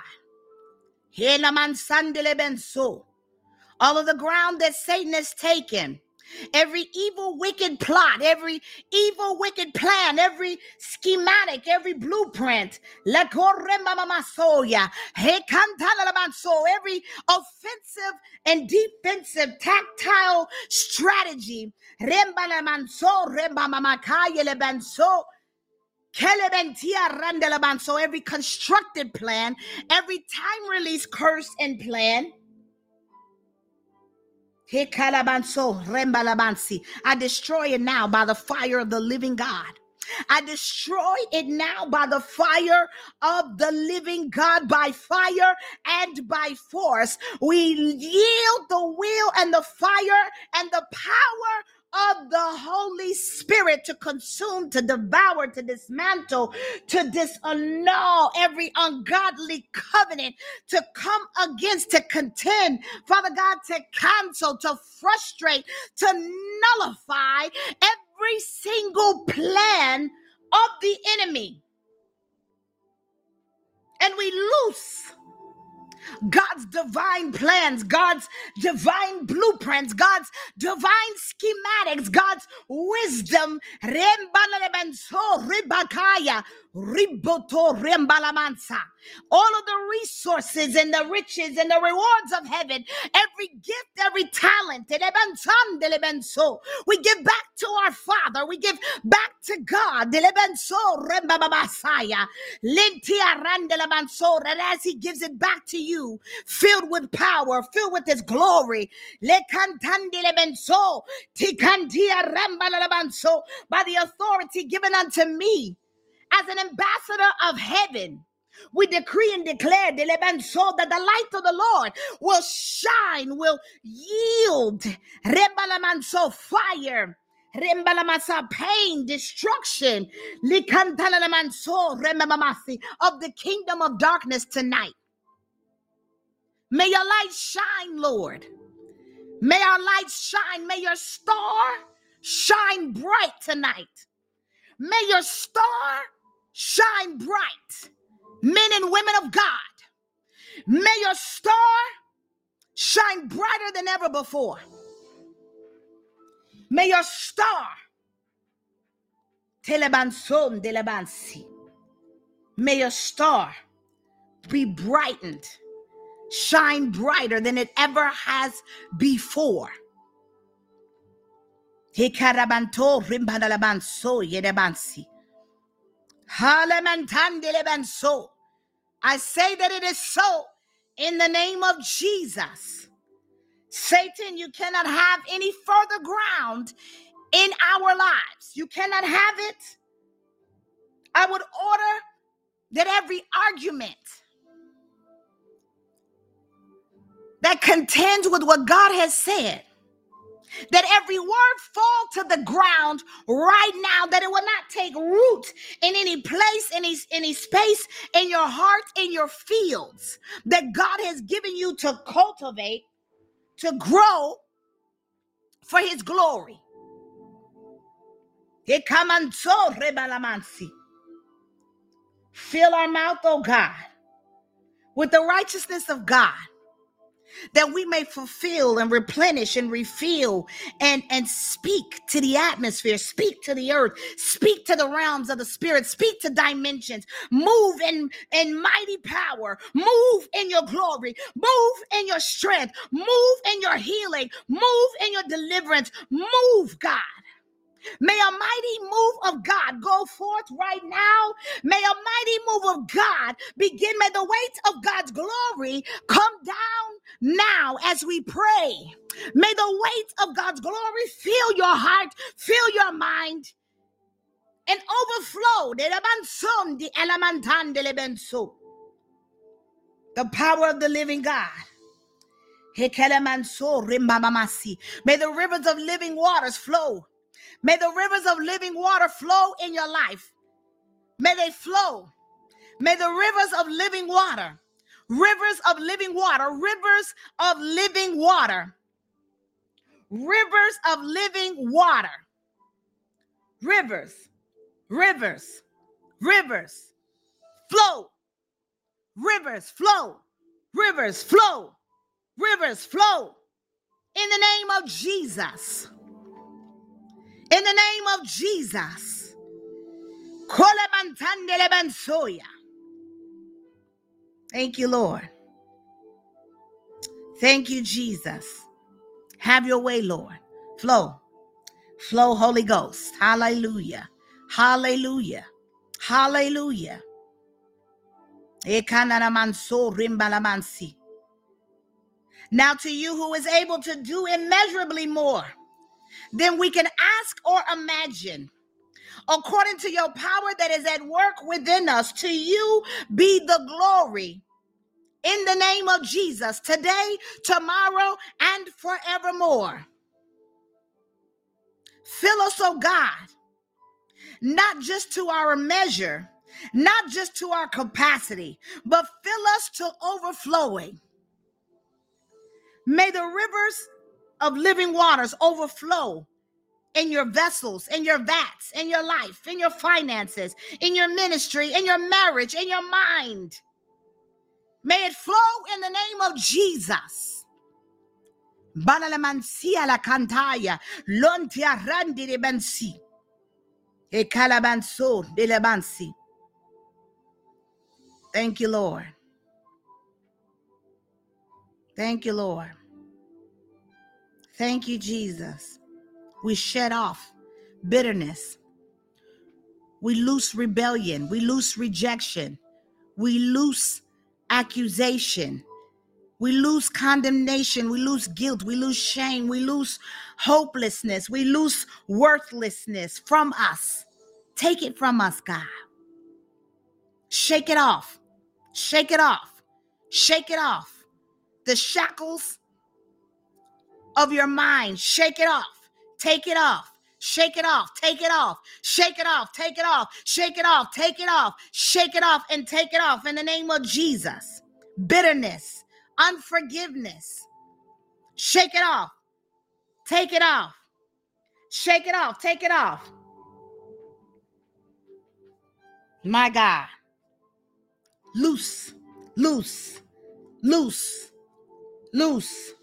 All of the ground that Satan has taken every evil, wicked plot, every evil, wicked plan, every schematic, every blueprint, every offensive and defensive tactile strategy. Every constructed plan, every time release curse and plan I destroy it now by the fire of the living God. I destroy it now by the fire of the living God, by fire and by force. We yield the will and the fire and the power of the Holy Spirit to consume, to devour, to dismantle, to disannul every ungodly covenant, to come against, to contend, Father God, to cancel, to frustrate, to nullify every single plan of the enemy. And we loose God's divine plans, God's divine blueprints, God's divine schematics, God's wisdom. Riboto Rembalamansa. All of the resources and the riches and the rewards of heaven, every gift, every talent, we give back to our Father. We give back to God. And as He gives it back to you, filled with power, filled with His glory, by the authority given unto me as an ambassador of heaven. We decree and declare so that the light of the Lord will shine, will yield so fire. Rembalamasa pain, destruction, likantalalamanso remamamasi of the kingdom of darkness tonight. May your light shine, Lord. May our light shine. May your star shine bright tonight. May your star shine bright, men and women of God. May your star shine brighter than ever before. May your star, may your star be brightened, shine brighter than it ever has before. Yedebansi. So. I say that it is so in the name of Jesus. Satan, you cannot have any further ground in our lives. You cannot have it. I would order that every argument that contends with what God has said that every word fall to the ground right now that it will not take root in any place any any space in your heart in your fields that god has given you to cultivate to grow for his glory. Fill our mouth oh god with the righteousness of god that we may fulfill and replenish and refill and and speak to the atmosphere speak to the earth speak to the realms of the spirit speak to dimensions move in in mighty power move in your glory move in your strength move in your healing move in your deliverance move god May a mighty move of God go forth right now. May a mighty move of God begin. May the weight of God's glory come down now as we pray. May the weight of God's glory fill your heart, fill your mind, and overflow. The power of the living God. May the rivers of living waters flow. May the rivers of living water flow in your life. May they flow. May the rivers of living water, rivers of living water, rivers of living water, rivers of living water, rivers, rivers, rivers, flow, rivers, flow, rivers, flow. Rivers flow. In the name of Jesus. In the name of Jesus. Thank you, Lord. Thank you, Jesus. Have your way, Lord. Flow. Flow, Holy Ghost. Hallelujah. Hallelujah. Hallelujah. Now, to you who is able to do immeasurably more than we can ask or imagine, according to your power that is at work within us, to you be the glory in the name of Jesus today, tomorrow, and forevermore. Fill us, oh God, not just to our measure, not just to our capacity, but fill us to overflowing. May the rivers of living waters overflow in your vessels, in your vats, in your life, in your finances, in your ministry, in your marriage, in your mind. May it flow in the name of Jesus. Balalamansia la cantaya, lontia randi de bensi, e calabanso de lebansi. Thank you, Lord. Thank you, Lord. Thank you, Jesus. We shed off bitterness. We loose rebellion. We loose rejection. We loose accusation. We lose condemnation. We lose guilt. We lose shame. We lose hopelessness. We lose worthlessness from us. Take it from us, God. Shake it off. Shake it off. Shake it off the shackles of your mind. Shake it off. Take it off. Shake it off. Take it off. Shake it off. Take it off. Shake it off. Take it off. Shake it off and take it off in the name of Jesus. Bitterness, unforgiveness. Shake it off. Take it off. Shake it off. Take it off. My God. Loose, loose, loose loose,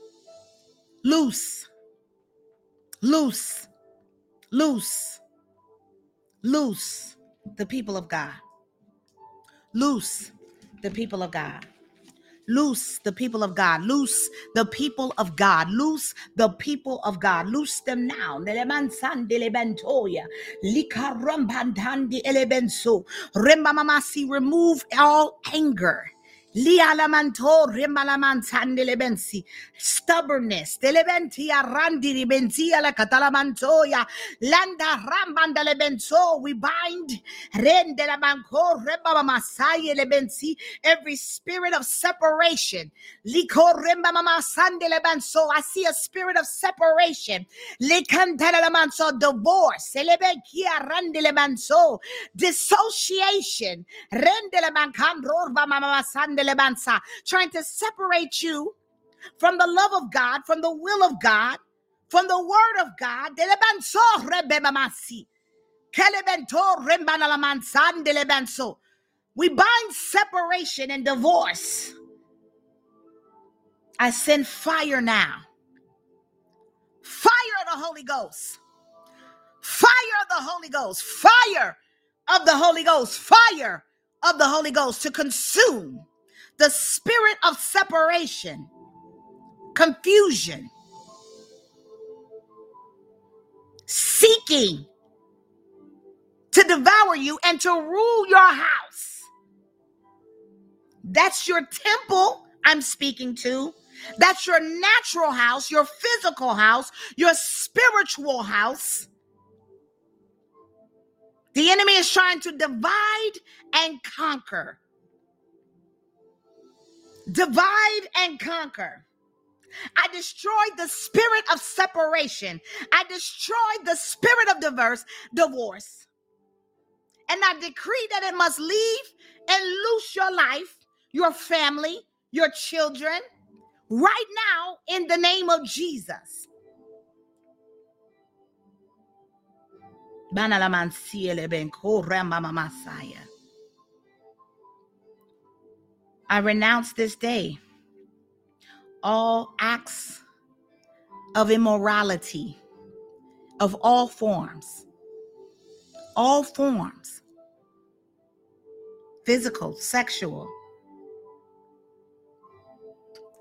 loose, loose, loose, loose the people of God. Loose the people of God. Loose the people of God. Loose the people of God. Loose the people of God. Loose them now. Remove all anger Lialamanto remalamanzandelebensi. Stubbornness. Delebentia randiribensia la catalamantoya. Landa rambandalebenso. We bind rendelabanco rebamamasaya lebensi. Every spirit of separation. Liko rembamamasandelebenso. I see a spirit of separation. Likantalamanso. Divorce. Elebenkia randelebanso. Dissociation. Rendelabancandro rambamamasandelebanso trying to separate you from the love of God, from the will of God, from the word of God. We bind separation and divorce. I send fire now. Fire of the Holy Ghost. Fire of the Holy Ghost. Fire of the Holy Ghost. Fire of the Holy Ghost to consume the spirit of separation, confusion, seeking to devour you and to rule your house. That's your temple I'm speaking to. That's your natural house, your physical house, your spiritual house. The enemy is trying to divide and conquer. Divide and conquer. I destroyed the spirit of separation. I destroyed the spirit of diverse divorce. And I decree that it must leave and loose your life, your family, your children, right now in the name of Jesus. I renounce this day all acts of immorality of all forms, all forms physical, sexual,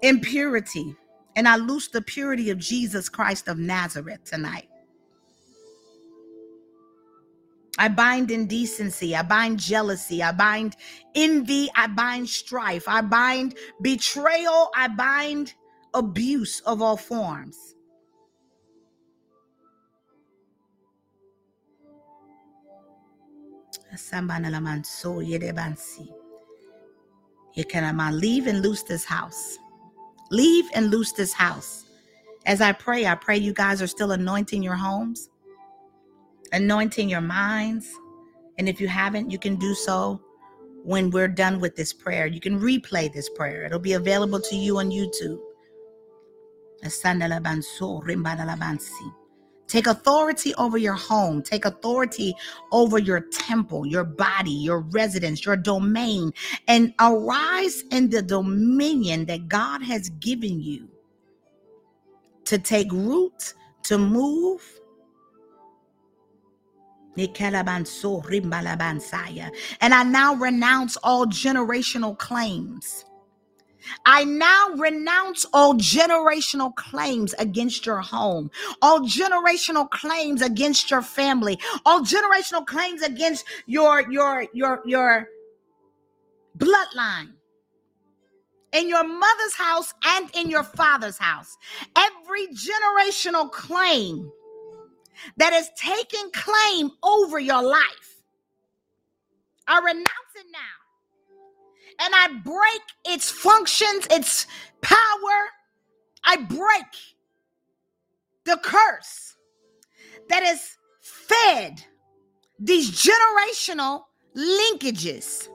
impurity. And I loose the purity of Jesus Christ of Nazareth tonight. I bind indecency. I bind jealousy. I bind envy. I bind strife. I bind betrayal. I bind abuse of all forms. Leave and loose this house. Leave and loose this house. As I pray, I pray you guys are still anointing your homes, anointing your minds. And if you haven't, you can do so when we're done with this prayer. You can replay this prayer, it'll be available to you on YouTube. Take authority over your home. Take authority over your temple, your body, your residence, your domain, and arise in the dominion that God has given you to take root, to move. And I now renounce all generational claims I now renounce all generational claims against your home, all generational claims against your family, all generational claims against your your your your bloodline. In your mother's house and in your father's house. Every generational claim that is taking claim over your life. I renounce it now and I break its functions, its power. I break the curse that has fed these generational linkages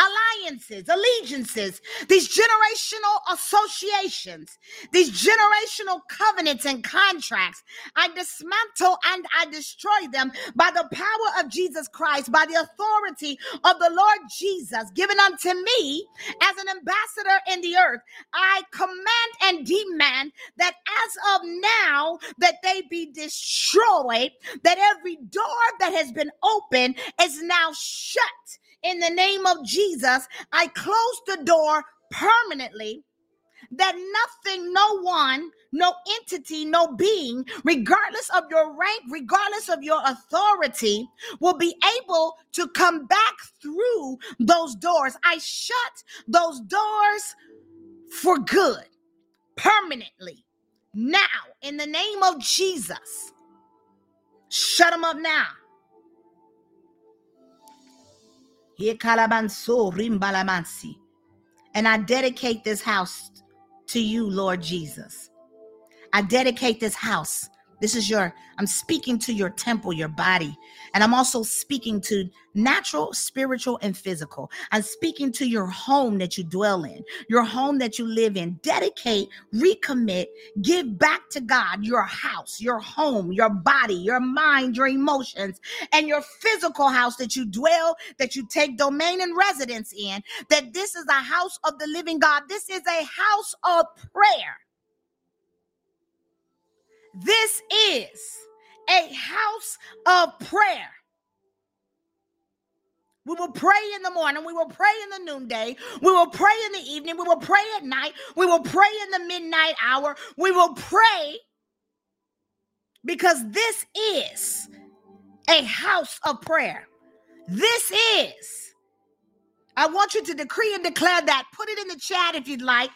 alliances, allegiances, these generational associations, these generational covenants and contracts. I dismantle and I destroy them by the power of Jesus Christ, by the authority of the Lord Jesus given unto me as an ambassador in the earth. I command and demand that as of now that they be destroyed, that every door that has been opened is now shut in the name of Jesus, I close the door permanently that nothing, no one, no entity, no being, regardless of your rank, regardless of your authority, will be able to come back through those doors. I shut those doors for good, permanently, now, in the name of Jesus. Shut them up now. And I dedicate this house to you, Lord Jesus. I dedicate this house this is your, I'm speaking to your temple, your body. And I'm also speaking to natural, spiritual, and physical. I'm speaking to your home that you dwell in, your home that you live in. Dedicate, recommit, give back to God your house, your home, your body, your mind, your emotions, and your physical house that you dwell, that you take domain and residence in. That this is a house of the living God. This is a house of prayer. This is a house of prayer. We will pray in the morning. We will pray in the noonday. We will pray in the evening. We will pray at night. We will pray in the midnight hour. We will pray because this is a house of prayer. This is, I want you to decree and declare that. Put it in the chat if you'd like.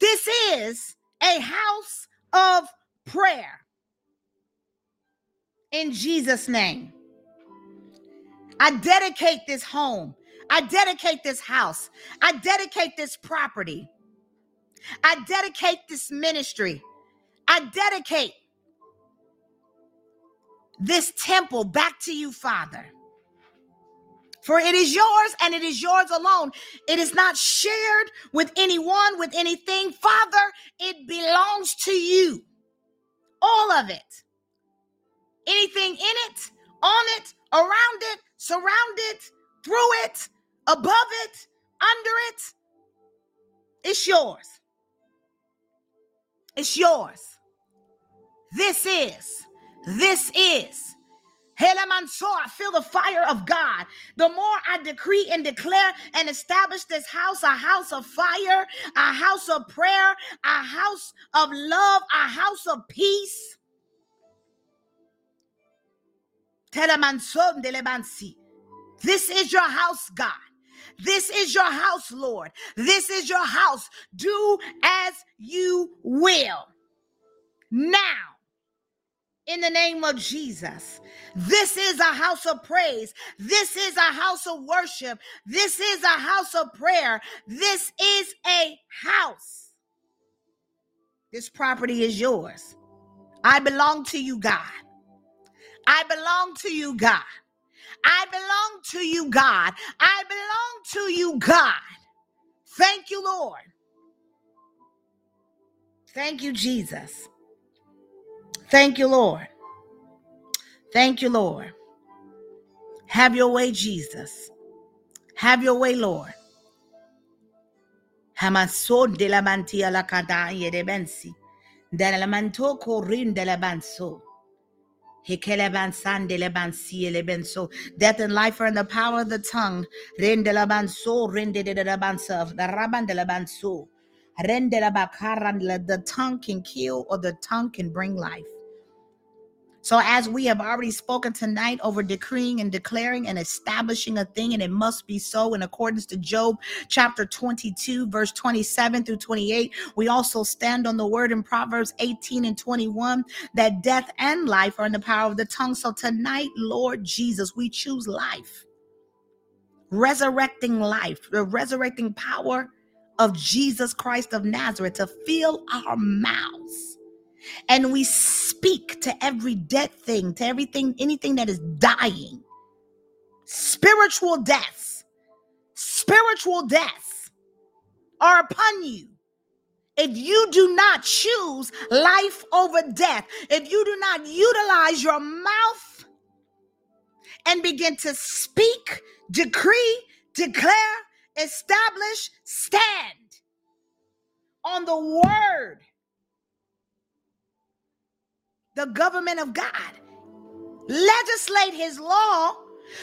This is a house of prayer. In Jesus' name. I dedicate this home. I dedicate this house. I dedicate this property. I dedicate this ministry. I dedicate this temple back to you, Father. For it is yours and it is yours alone. It is not shared with anyone, with anything. Father, it belongs to you. All of it. Anything in it, on it, around it, surround it, through it, above it, under it. It's yours. It's yours. This is, this is. I feel the fire of God. The more I decree and declare and establish this house, a house of fire, a house of prayer, a house of love, a house of peace. This is your house, God. This is your house, Lord. This is your house. Do as you will. Now, in the name of Jesus. This is a house of praise. This is a house of worship. This is a house of prayer. This is a house. This property is yours. I belong to you, God. I belong to you, God. I belong to you, God. I belong to you, God. Thank you, Lord. Thank you, Jesus. Thank you, Lord. Thank you, Lord. Have your way, Jesus. Have your way, Lord. Hamason de la mantia la de bensi. De la manto corin de la banso. Death and life are in the power of the tongue. The tongue can kill or the tongue can bring life. So, as we have already spoken tonight over decreeing and declaring and establishing a thing, and it must be so in accordance to Job chapter 22, verse 27 through 28, we also stand on the word in Proverbs 18 and 21 that death and life are in the power of the tongue. So, tonight, Lord Jesus, we choose life, resurrecting life, the resurrecting power of Jesus Christ of Nazareth to fill our mouths and we speak to every dead thing, to everything, anything that is dying. Spiritual deaths, spiritual deaths are upon you. If you do not choose life over death, if you do not utilize your mouth and begin to speak, decree, declare, establish, stand on the word the government of God, legislate his law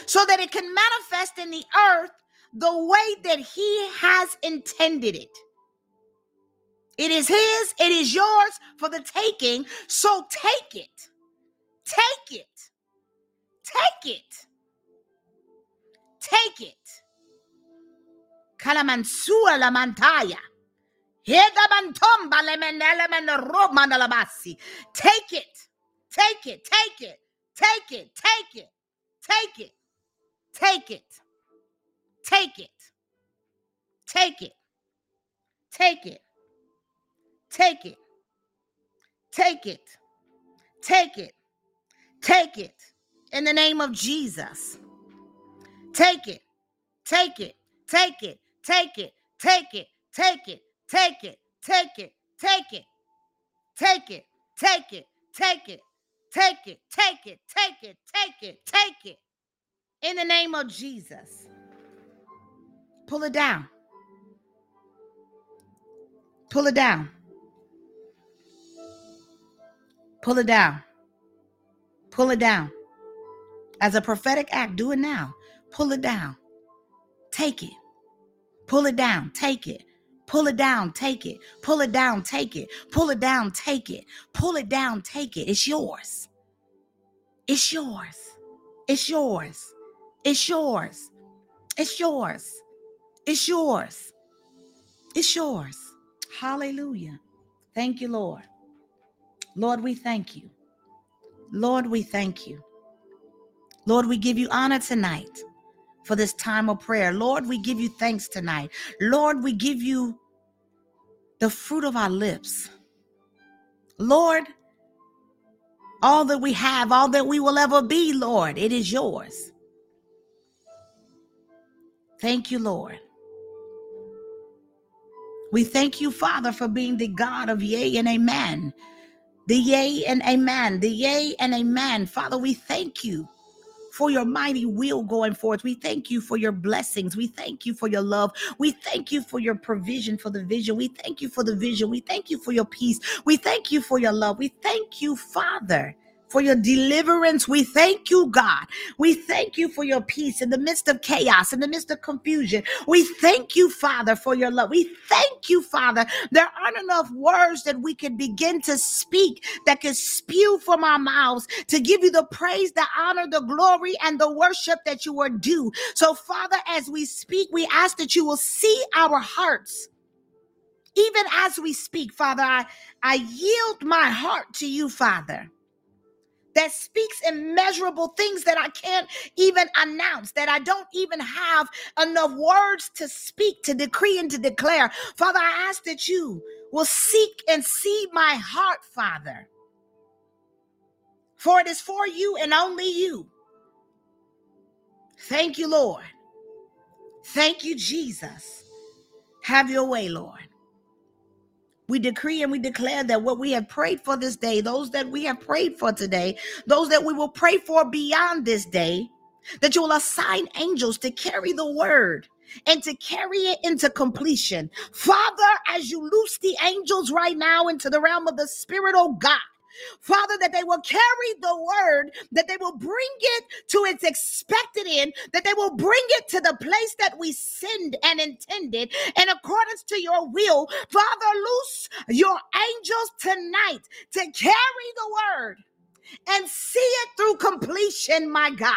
so that it can manifest in the earth the way that he has intended it. It is his, it is yours for the taking. So take it. Take it. Take it. Take it. Kalamansua la mantaya. Take it. Take it. Take it. Take it. Take it. Take it. Take it. Take it. Take it. Take it. Take it. Take it. Take it. Take it. In the name of Jesus. Take it. Take it. Take it. Take it. Take it. Take it. Take it, take it, take it, take it, take it, take it, take it, take it, take it, take it, take it. In the name of Jesus. Pull it down. Pull it down. Pull it down. Pull it down. As a prophetic act, do it now. Pull it down. Take it. Pull it down. Take it. Pull it down, take it. Pull it down, take it. Pull it down, take it. Pull it down, take it. It's yours. It's yours. It's yours. It's yours. It's yours. It's yours. It's yours. Hallelujah. Thank you, Lord. Lord, we thank you. Lord, we thank you. Lord, we give you honor tonight for this time of prayer. Lord, we give you thanks tonight. Lord, we give you the fruit of our lips. Lord, all that we have, all that we will ever be, Lord, it is yours. Thank you, Lord. We thank you, Father, for being the God of yea and amen. The yea and amen. The yea and amen. Father, we thank you for your mighty will going forth. We thank you for your blessings. We thank you for your love. We thank you for your provision for the vision. We thank you for the vision. We thank you for your peace. We thank you for your love. We thank you, Father for your deliverance. We thank you, God. We thank you for your peace in the midst of chaos, in the midst of confusion. We thank you, Father, for your love. We thank you, Father. There aren't enough words that we can begin to speak that can spew from our mouths to give you the praise, the honor, the glory, and the worship that you are due. So, Father, as we speak, we ask that you will see our hearts even as we speak, Father, I, I yield my heart to you, Father that speaks immeasurable things that I can't even announce, that I don't even have enough words to speak, to decree, and to declare. Father, I ask that you will seek and see my heart, Father. For it is for you and only you. Thank you, Lord. Thank you, Jesus. Have your way, Lord. We decree and we declare that what we have prayed for this day, those that we have prayed for today, those that we will pray for beyond this day, that you will assign angels to carry the word and to carry it into completion. Father, as you loose the angels right now into the realm of the spirit, oh God, Father, that they will carry the word, that they will bring it to its expected end, that they will bring it to the place that we sinned and intended in accordance to your will. Father, loose your angels tonight to carry the word and see it through completion, my God.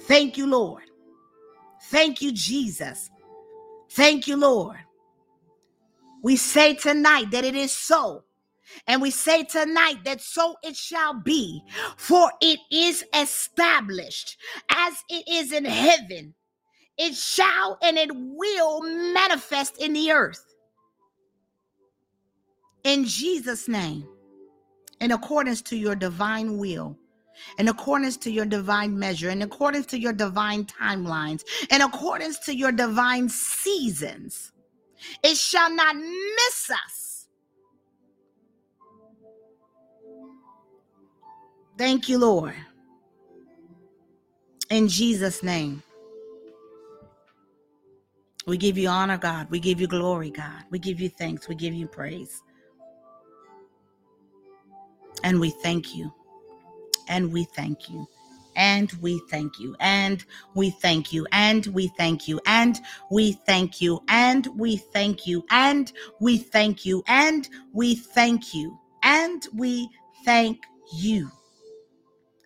Thank you, Lord. Thank you, Jesus. Thank you, Lord. We say tonight that it is so. And we say tonight that so it shall be, for it is established as it is in heaven. It shall and it will manifest in the earth. In Jesus' name, in accordance to your divine will, in accordance to your divine measure, in accordance to your divine timelines, in accordance to your divine seasons. It shall not miss us. Thank you, Lord. In Jesus' name. We give you honor, God. We give you glory, God. We give you thanks. We give you praise. And we thank you. And we thank you and we thank you and we thank you and we thank you and we thank you and we thank you and we thank you and we thank you and we thank you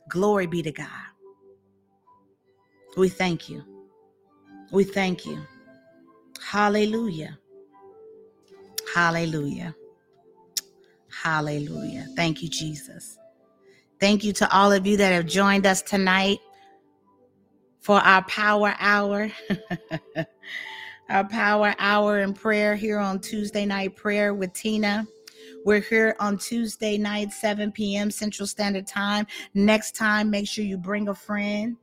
glory be to god we thank you we thank you hallelujah hallelujah hallelujah thank you jesus Thank you to all of you that have joined us tonight for our power hour. our power hour in prayer here on Tuesday night prayer with Tina. We're here on Tuesday night, 7 p.m. Central Standard Time. Next time, make sure you bring a friend,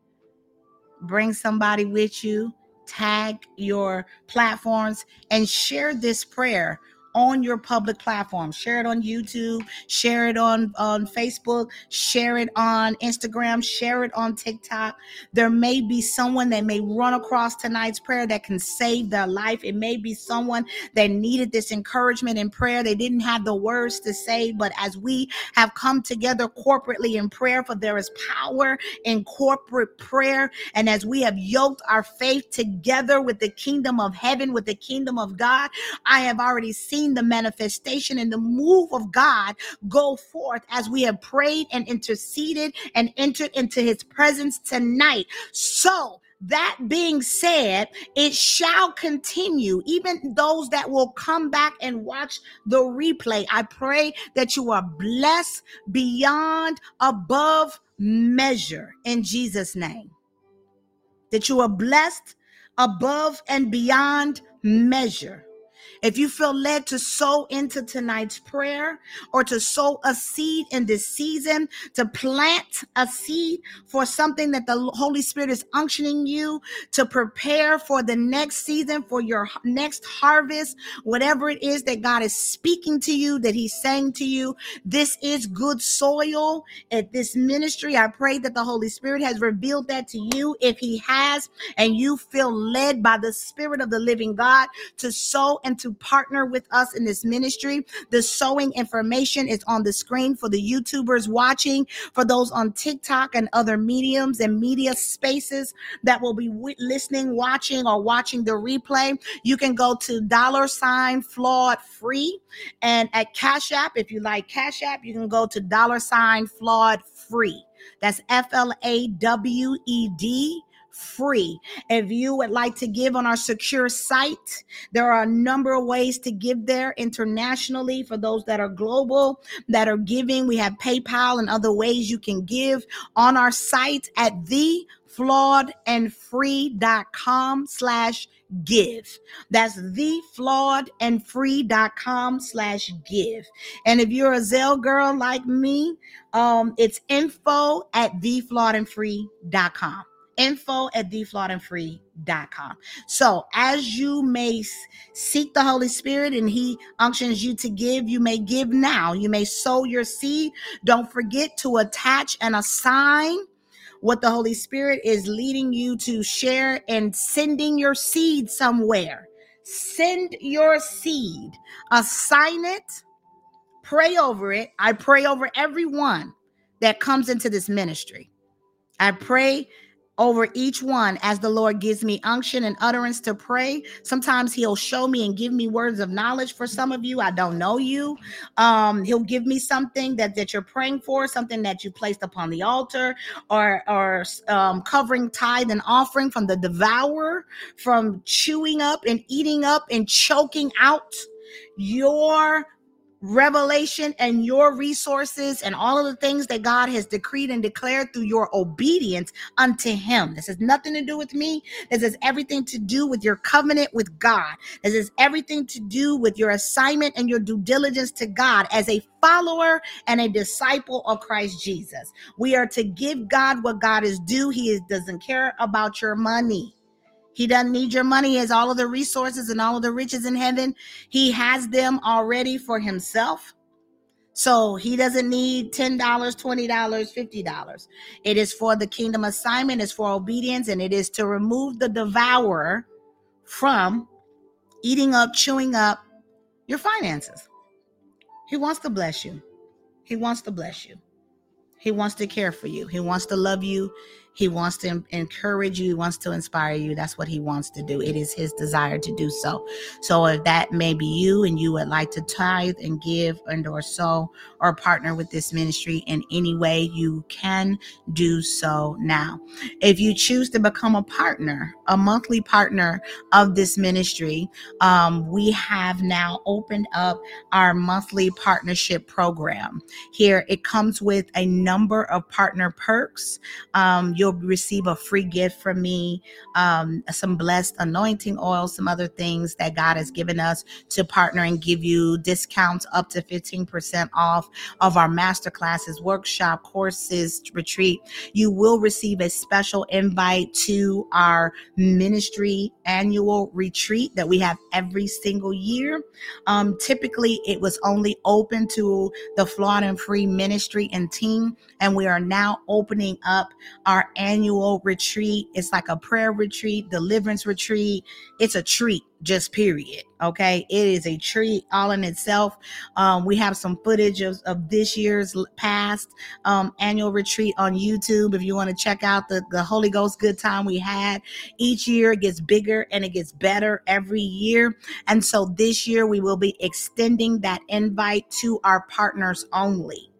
bring somebody with you, tag your platforms, and share this prayer on your public platform. Share it on YouTube, share it on, on Facebook, share it on Instagram, share it on TikTok. There may be someone that may run across tonight's prayer that can save their life. It may be someone that needed this encouragement in prayer. They didn't have the words to say, but as we have come together corporately in prayer, for there is power in corporate prayer. And as we have yoked our faith together with the kingdom of heaven, with the kingdom of God, I have already seen seen the manifestation and the move of God go forth as we have prayed and interceded and entered into his presence tonight. So, that being said, it shall continue. Even those that will come back and watch the replay, I pray that you are blessed beyond, above measure in Jesus' name. That you are blessed above and beyond measure. If you feel led to sow into tonight's prayer or to sow a seed in this season, to plant a seed for something that the Holy Spirit is unctioning you to prepare for the next season, for your next harvest, whatever it is that God is speaking to you, that He's saying to you, this is good soil at this ministry. I pray that the Holy Spirit has revealed that to you. If He has, and you feel led by the Spirit of the living God to sow and to partner with us in this ministry. The sowing information is on the screen for the YouTubers watching, for those on TikTok and other mediums and media spaces that will be w- listening, watching, or watching the replay. You can go to dollar sign flawed free. And at Cash App, if you like Cash App, you can go to dollar sign flawed free. That's F L A W E D free. If you would like to give on our secure site, there are a number of ways to give there internationally for those that are global that are giving. We have PayPal and other ways you can give on our site at the flawedandfree.com slash give. That's theflawedandfree.com slash give. And if you're a Zelle girl like me, um, it's info at theflawedandfree.com info at theflawedandfree.com. So as you may seek the Holy Spirit and he unctions you to give, you may give now. You may sow your seed. Don't forget to attach and assign what the Holy Spirit is leading you to share and sending your seed somewhere. Send your seed, assign it, pray over it. I pray over everyone that comes into this ministry. I pray over each one as the Lord gives me unction and utterance to pray. Sometimes He'll show me and give me words of knowledge for some of you. I don't know you. Um, he'll give me something that, that you're praying for, something that you placed upon the altar, or or um, covering tithe and offering from the devourer, from chewing up and eating up and choking out your revelation and your resources and all of the things that God has decreed and declared through your obedience unto Him. This has nothing to do with me. This has everything to do with your covenant with God. This has everything to do with your assignment and your due diligence to God as a follower and a disciple of Christ Jesus. We are to give God what God is due. He is, doesn't care about your money. He doesn't need your money. He has all of the resources and all of the riches in heaven. He has them already for himself. So he doesn't need $10, $20, $50. It is for the kingdom assignment, it's for obedience, and it is to remove the devourer from eating up, chewing up your finances. He wants to bless you. He wants to bless you. He wants to care for you. He wants to love you. He wants to encourage you, he wants to inspire you. That's what he wants to do. It is his desire to do so. So if that may be you and you would like to tithe and give and or sow or partner with this ministry in any way, you can do so now. If you choose to become a partner, a monthly partner of this ministry, um, we have now opened up our monthly partnership program. Here it comes with a number of partner perks. Um, you'll receive a free gift from me, um, some blessed anointing oil, some other things that God has given us to partner and give you discounts up to 15% off of our master classes, workshop, courses, retreat. You will receive a special invite to our ministry annual retreat that we have every single year. Um, typically, it was only open to the Flawed and Free ministry and team, and we are now opening up our annual retreat. It's like a prayer retreat, deliverance retreat. It's a treat, just period. Okay. It is a treat all in itself. Um, we have some footage of, of this year's past um, annual retreat on YouTube. If you want to check out the, the Holy Ghost good time we had, each year it gets bigger and it gets better every year. And so this year we will be extending that invite to our partners only.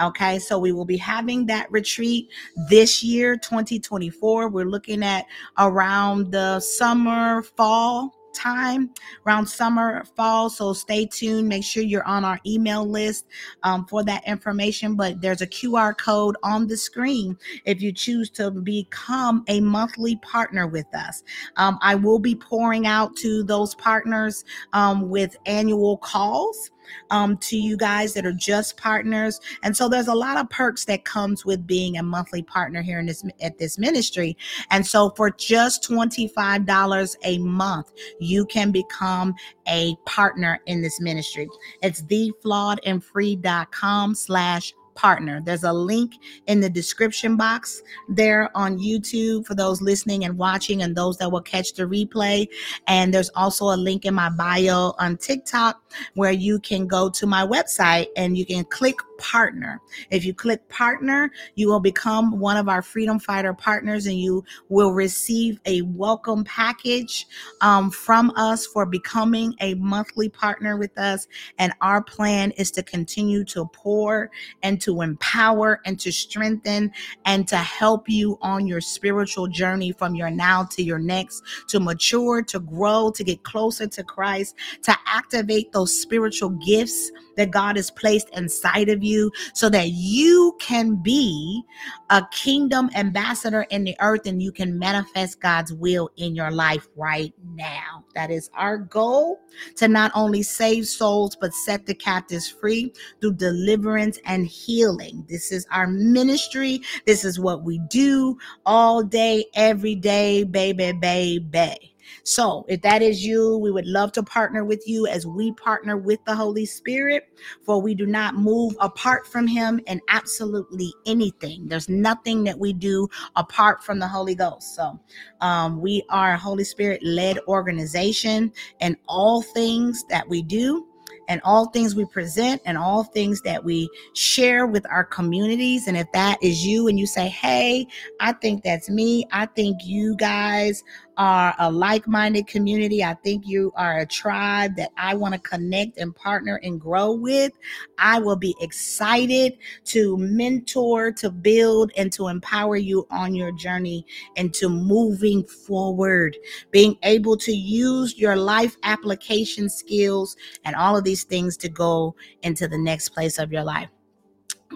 Okay, so we will be having that retreat this year, 2024. We're looking at around the summer, fall time around summer fall. So stay tuned. Make sure you're on our email list um, for that information. But there's a qr code on the screen if you choose to become a monthly partner with us. Um, i will be pouring out to those partners um, with annual calls um, to you guys that are just partners. And so there's a lot of perks that comes with being a monthly partner here in this at this ministry. And so for just $25 a month, you can become a partner in this ministry. It's theflawedandfree.com slash partner. There's a link in the description box there on YouTube for those listening and watching and those that will catch the replay. And there's also a link in my bio on TikTok where you can go to my website and you can click partner. If you click partner, you will become one of our Freedom Fighter partners and you will receive a welcome package um, from us for becoming a monthly partner with us. And our plan is to continue to pour and to empower and to strengthen and to help you on your spiritual journey from your now to your next, to mature, to grow, to get closer to Christ, to activate those spiritual gifts that God has placed inside of you so that you can be a kingdom ambassador in the earth and you can manifest God's will in your life right now. That is our goal to not only save souls, but set the captives free through deliverance and healing. This is our ministry. This is what we do all day, every day, baby, baby. So, if that is you, we would love to partner with you as we partner with the Holy Spirit, for we do not move apart from Him in absolutely anything. There's nothing that we do apart from the Holy Ghost. So, um, we are a Holy Spirit led organization, and all things that we do and all things we present and all things that we share with our communities. And if that is you and you say, hey, I think that's me, I think you guys are a like minded community. I think you are a tribe that I want to connect and partner and grow with. I will be excited to mentor, to build, and to empower you on your journey into moving forward, being able to use your life application skills and all of these things to go into the next place of your life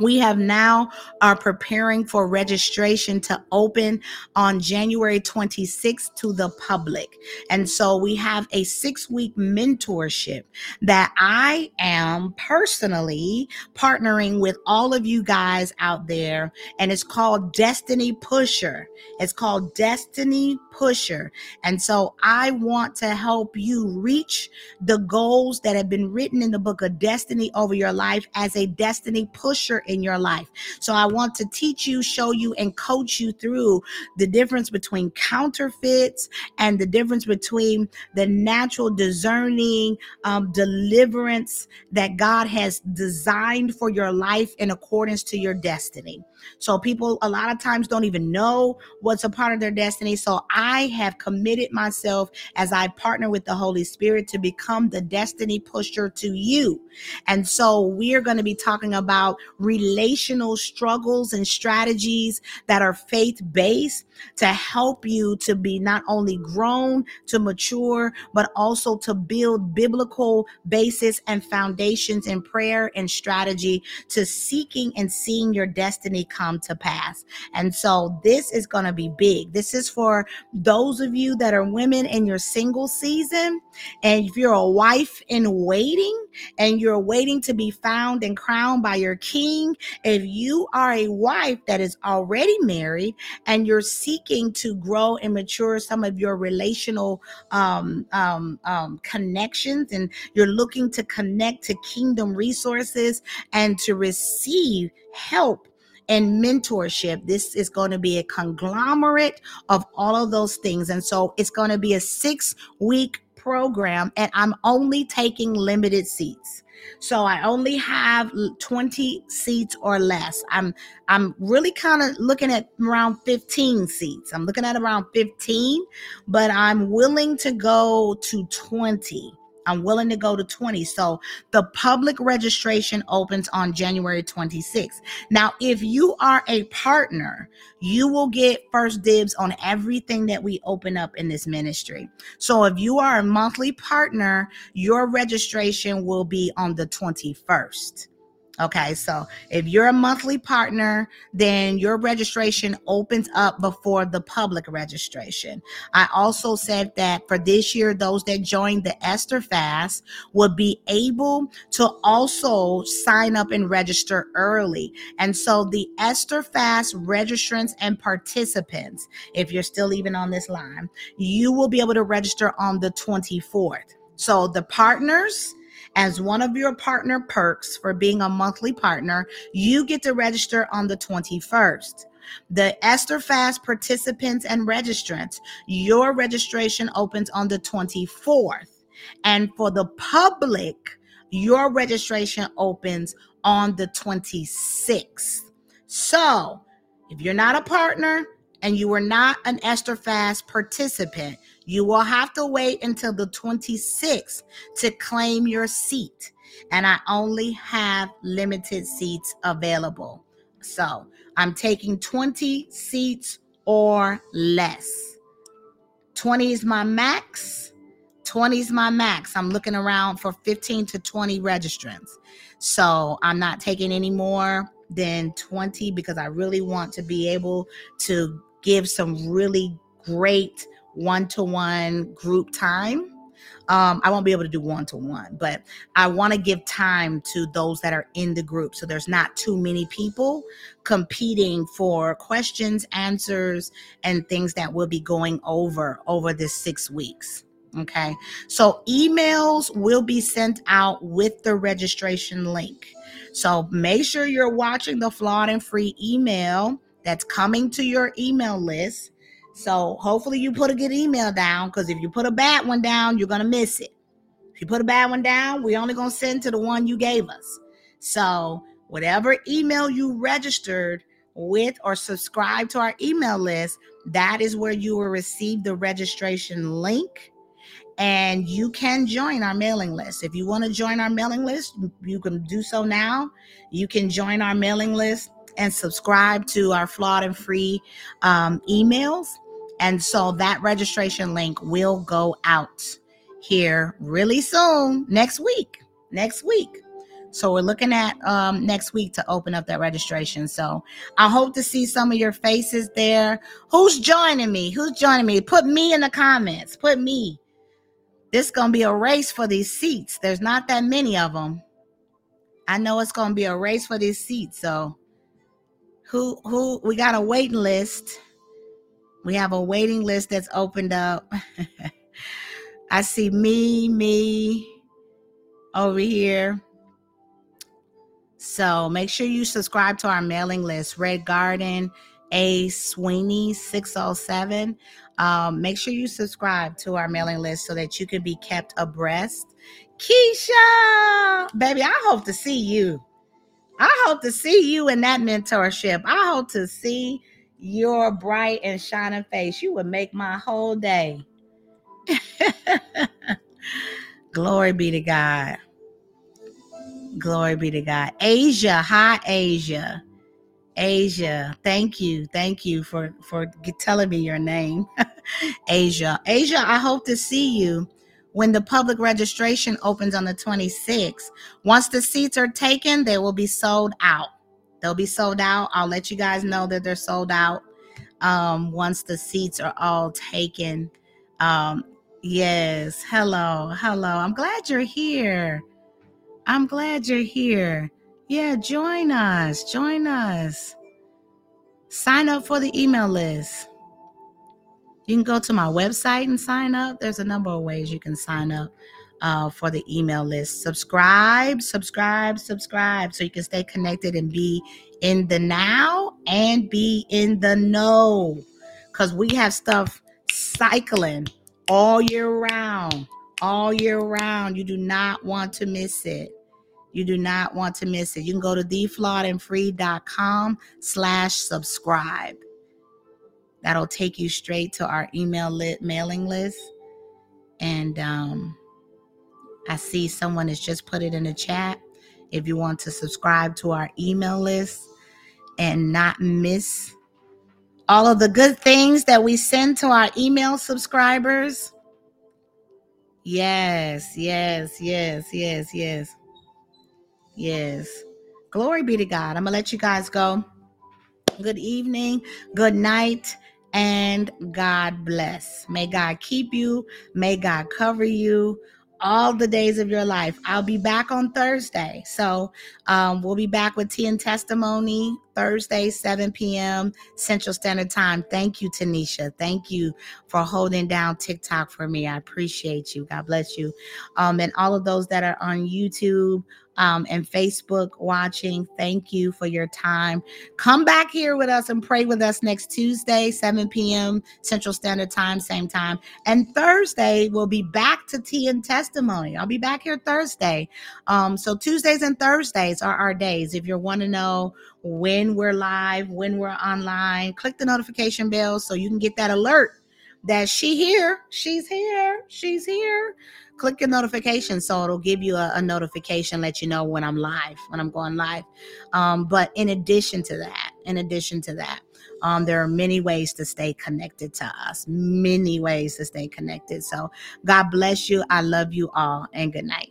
we have now are preparing for registration to open on January 26th to the public. And so we have a six week mentorship that I am personally partnering with all of you guys out there. And it's called Destiny Pusher. It's called Destiny Pusher. And so I want to help you reach the goals that have been written in the book of destiny over your life as a destiny pusher in your life. So I want to teach you, show you, and coach you through the difference between counterfeits and the difference between the natural discerning um, deliverance that God has designed for your life in accordance to your destiny. So people a lot of times don't even know what's a part of their destiny. So I have committed myself as I partner with the Holy Spirit to become the destiny pusher to you. And so we are going to be talking about relational struggles and strategies that are faith based to help you to be not only grown to mature, but also to build biblical basis and foundations in prayer and strategy to seeking and seeing your destiny come to pass. And so this is going to be big. This is for those of you that are women in your single season. And if you're a wife in waiting and you're waiting to be found and crowned by your king, if you are a wife that is already married and you're seeking to grow and mature some of your relational um, um, um, connections and you're looking to connect to kingdom resources and to receive help and mentorship. This is going to be a conglomerate of all of those things. And so it's going to be a six week program, and I'm only taking limited seats. So I only have 20 seats or less. I'm I'm really kind of looking at around 15 seats. I'm looking at around 15, but I'm willing to go to 20. I'm willing to go to 20. So the public registration opens on January 26th. Now, if you are a partner, you will get first dibs on everything that we open up in this ministry. So if you are a monthly partner, your registration will be on the 21st. Okay, so if you're a monthly partner, then your registration opens up before the public registration. I also said that for this year, those that joined the Esther Fast would be able to also sign up and register early. And so the Esther Fast registrants and participants, if you're still even on this line, you will be able to register on the 24th. So the partners, as one of your partner perks for being a monthly partner, you get to register on the 21st. The Esther Fast participants and registrants, your registration opens on the 24th. And for the public, your registration opens on the 26th. So, if you're not a partner and you are not an Esther Fast participant, you will have to wait until the 26th to claim your seat. And I only have limited seats available. So I'm taking 20 seats or less. 20 is my max. 20 is my max. I'm looking around for 15 to 20 registrants. So I'm not taking any more than 20 because I really want to be able to give some really great one to one group time. Um, I won't be able to do one to one, but I want to give time to those that are in the group. So there's not too many people competing for questions, answers, and things that we'll be going over over this six weeks. Okay. So emails will be sent out with the registration link. So make sure you're watching the flawed and free email that's coming to your email list so hopefully you put a good email down because if you put a bad one down, you're gonna miss it. If you put a bad one down, we're only gonna send to the one you gave us. So whatever email you registered with or subscribe to our email list, that is where you will receive the registration link and you can join our mailing list. If you want to join our mailing list, you can do so now. You can join our mailing list and subscribe to our flawed and free um, emails. And so that registration link will go out here really soon, next week. Next week. So we're looking at um, next week to open up that registration. So I hope to see some of your faces there. Who's joining me? Who's joining me? Put me in the comments. Put me. This gonna be a race for these seats. There's not that many of them. I know it's gonna be a race for these seats. So who who we got a waiting list. We have a waiting list that's opened up. I see me, me over here. So make sure you subscribe to our mailing list, Red Garden, A Sweeney 607. Um, make sure you subscribe to our mailing list so that you can be kept abreast. Keisha, baby, I hope to see you. I hope to see you in that mentorship. I hope to see your bright and shining face. You would make my whole day. Glory be to God. Glory be to God. Asia, hi Asia. Asia, thank you. Thank you for for telling me your name. Asia. Asia, I hope to see you when the public registration opens on the 26th. Once the seats are taken, they will be sold out. They'll be sold out. I'll let you guys know that they're sold out um, once the seats are all taken. Um, yes. Hello. Hello. I'm glad you're here. I'm glad you're here. Yeah, join us. Join us. Sign up for the email list. You can go to my website and sign up. There's a number of ways you can sign up. Uh, for the email list. Subscribe, subscribe, subscribe so you can stay connected and be in the now and be in the know. Because we have stuff cycling all year round, all year round. You do not want to miss it. You do not want to miss it. You can go to theflawedandfree.com slash subscribe. That'll take you straight to our email lit mailing list. And um, I see someone has just put it in the chat. If you want to subscribe to our email list and not miss all of the good things that we send to our email subscribers. Yes, yes, yes, yes, yes. Yes. Glory be to God. I'm going to let you guys go. Good evening, good night, and God bless. May God keep you. May God cover you all the days of your life. I'll be back on Thursday. So um, we'll be back with tea and testimony Thursday, 7 p.m. Central Standard Time. Thank you, Tanisha. Thank you for holding down TikTok for me. I appreciate you. God bless you. Um, and all of those that are on YouTube, um, and Facebook watching. Thank you for your time. Come back here with us and pray with us next Tuesday, 7 p.m. Central Standard Time, same time. And Thursday, we'll be back to tea and testimony. I'll be back here Thursday. Um, so Tuesdays and Thursdays are our days. If you want to know when we're live, when we're online, click the notification bell so you can get that alert that she here, she's here, she's here. Click your notification so it'll give you a, a, notification let you know when i'm live when i'm going live. Um, but in addition to that in addition to that um, there are many ways to stay connected to us many ways to stay connected. So god bless you. I love you all and good night.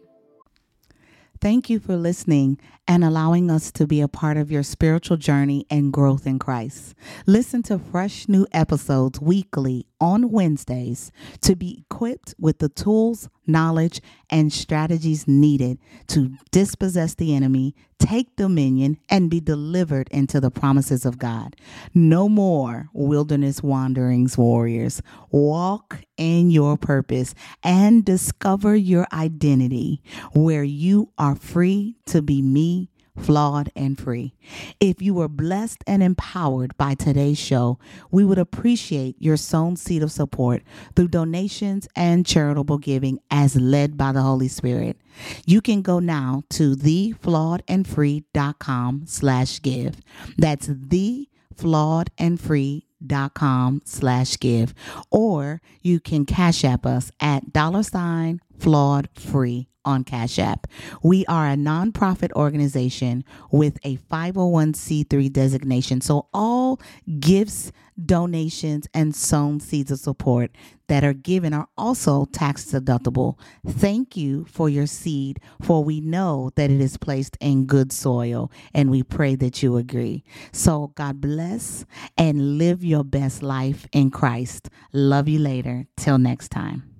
Thank you for listening and allowing us to be a part of your spiritual journey and growth in Christ. Listen to fresh new episodes weekly on Wednesdays to be equipped with the tools, knowledge, and strategies needed to dispossess the enemy, take dominion, and be delivered into the promises of God. No more wilderness wanderings, warriors. Walk in your purpose and discover your identity where you are free to be me flawed, and free. If you were blessed and empowered by today's show, we would appreciate your sown seed of support through donations and charitable giving as led by the Holy Spirit. You can go now to theflawedandfree.com slash give. That's theflawedandfree.com slash give. Or you can cash app us at dollar sign flawed free on Cash App. We are a nonprofit organization with a 501c3 designation. So all gifts, donations, and sown seeds of support that are given are also tax deductible. Thank you for your seed, for we know that it is placed in good soil, and we pray that you agree. So God bless and live your best life in Christ. Love you later. Till next time.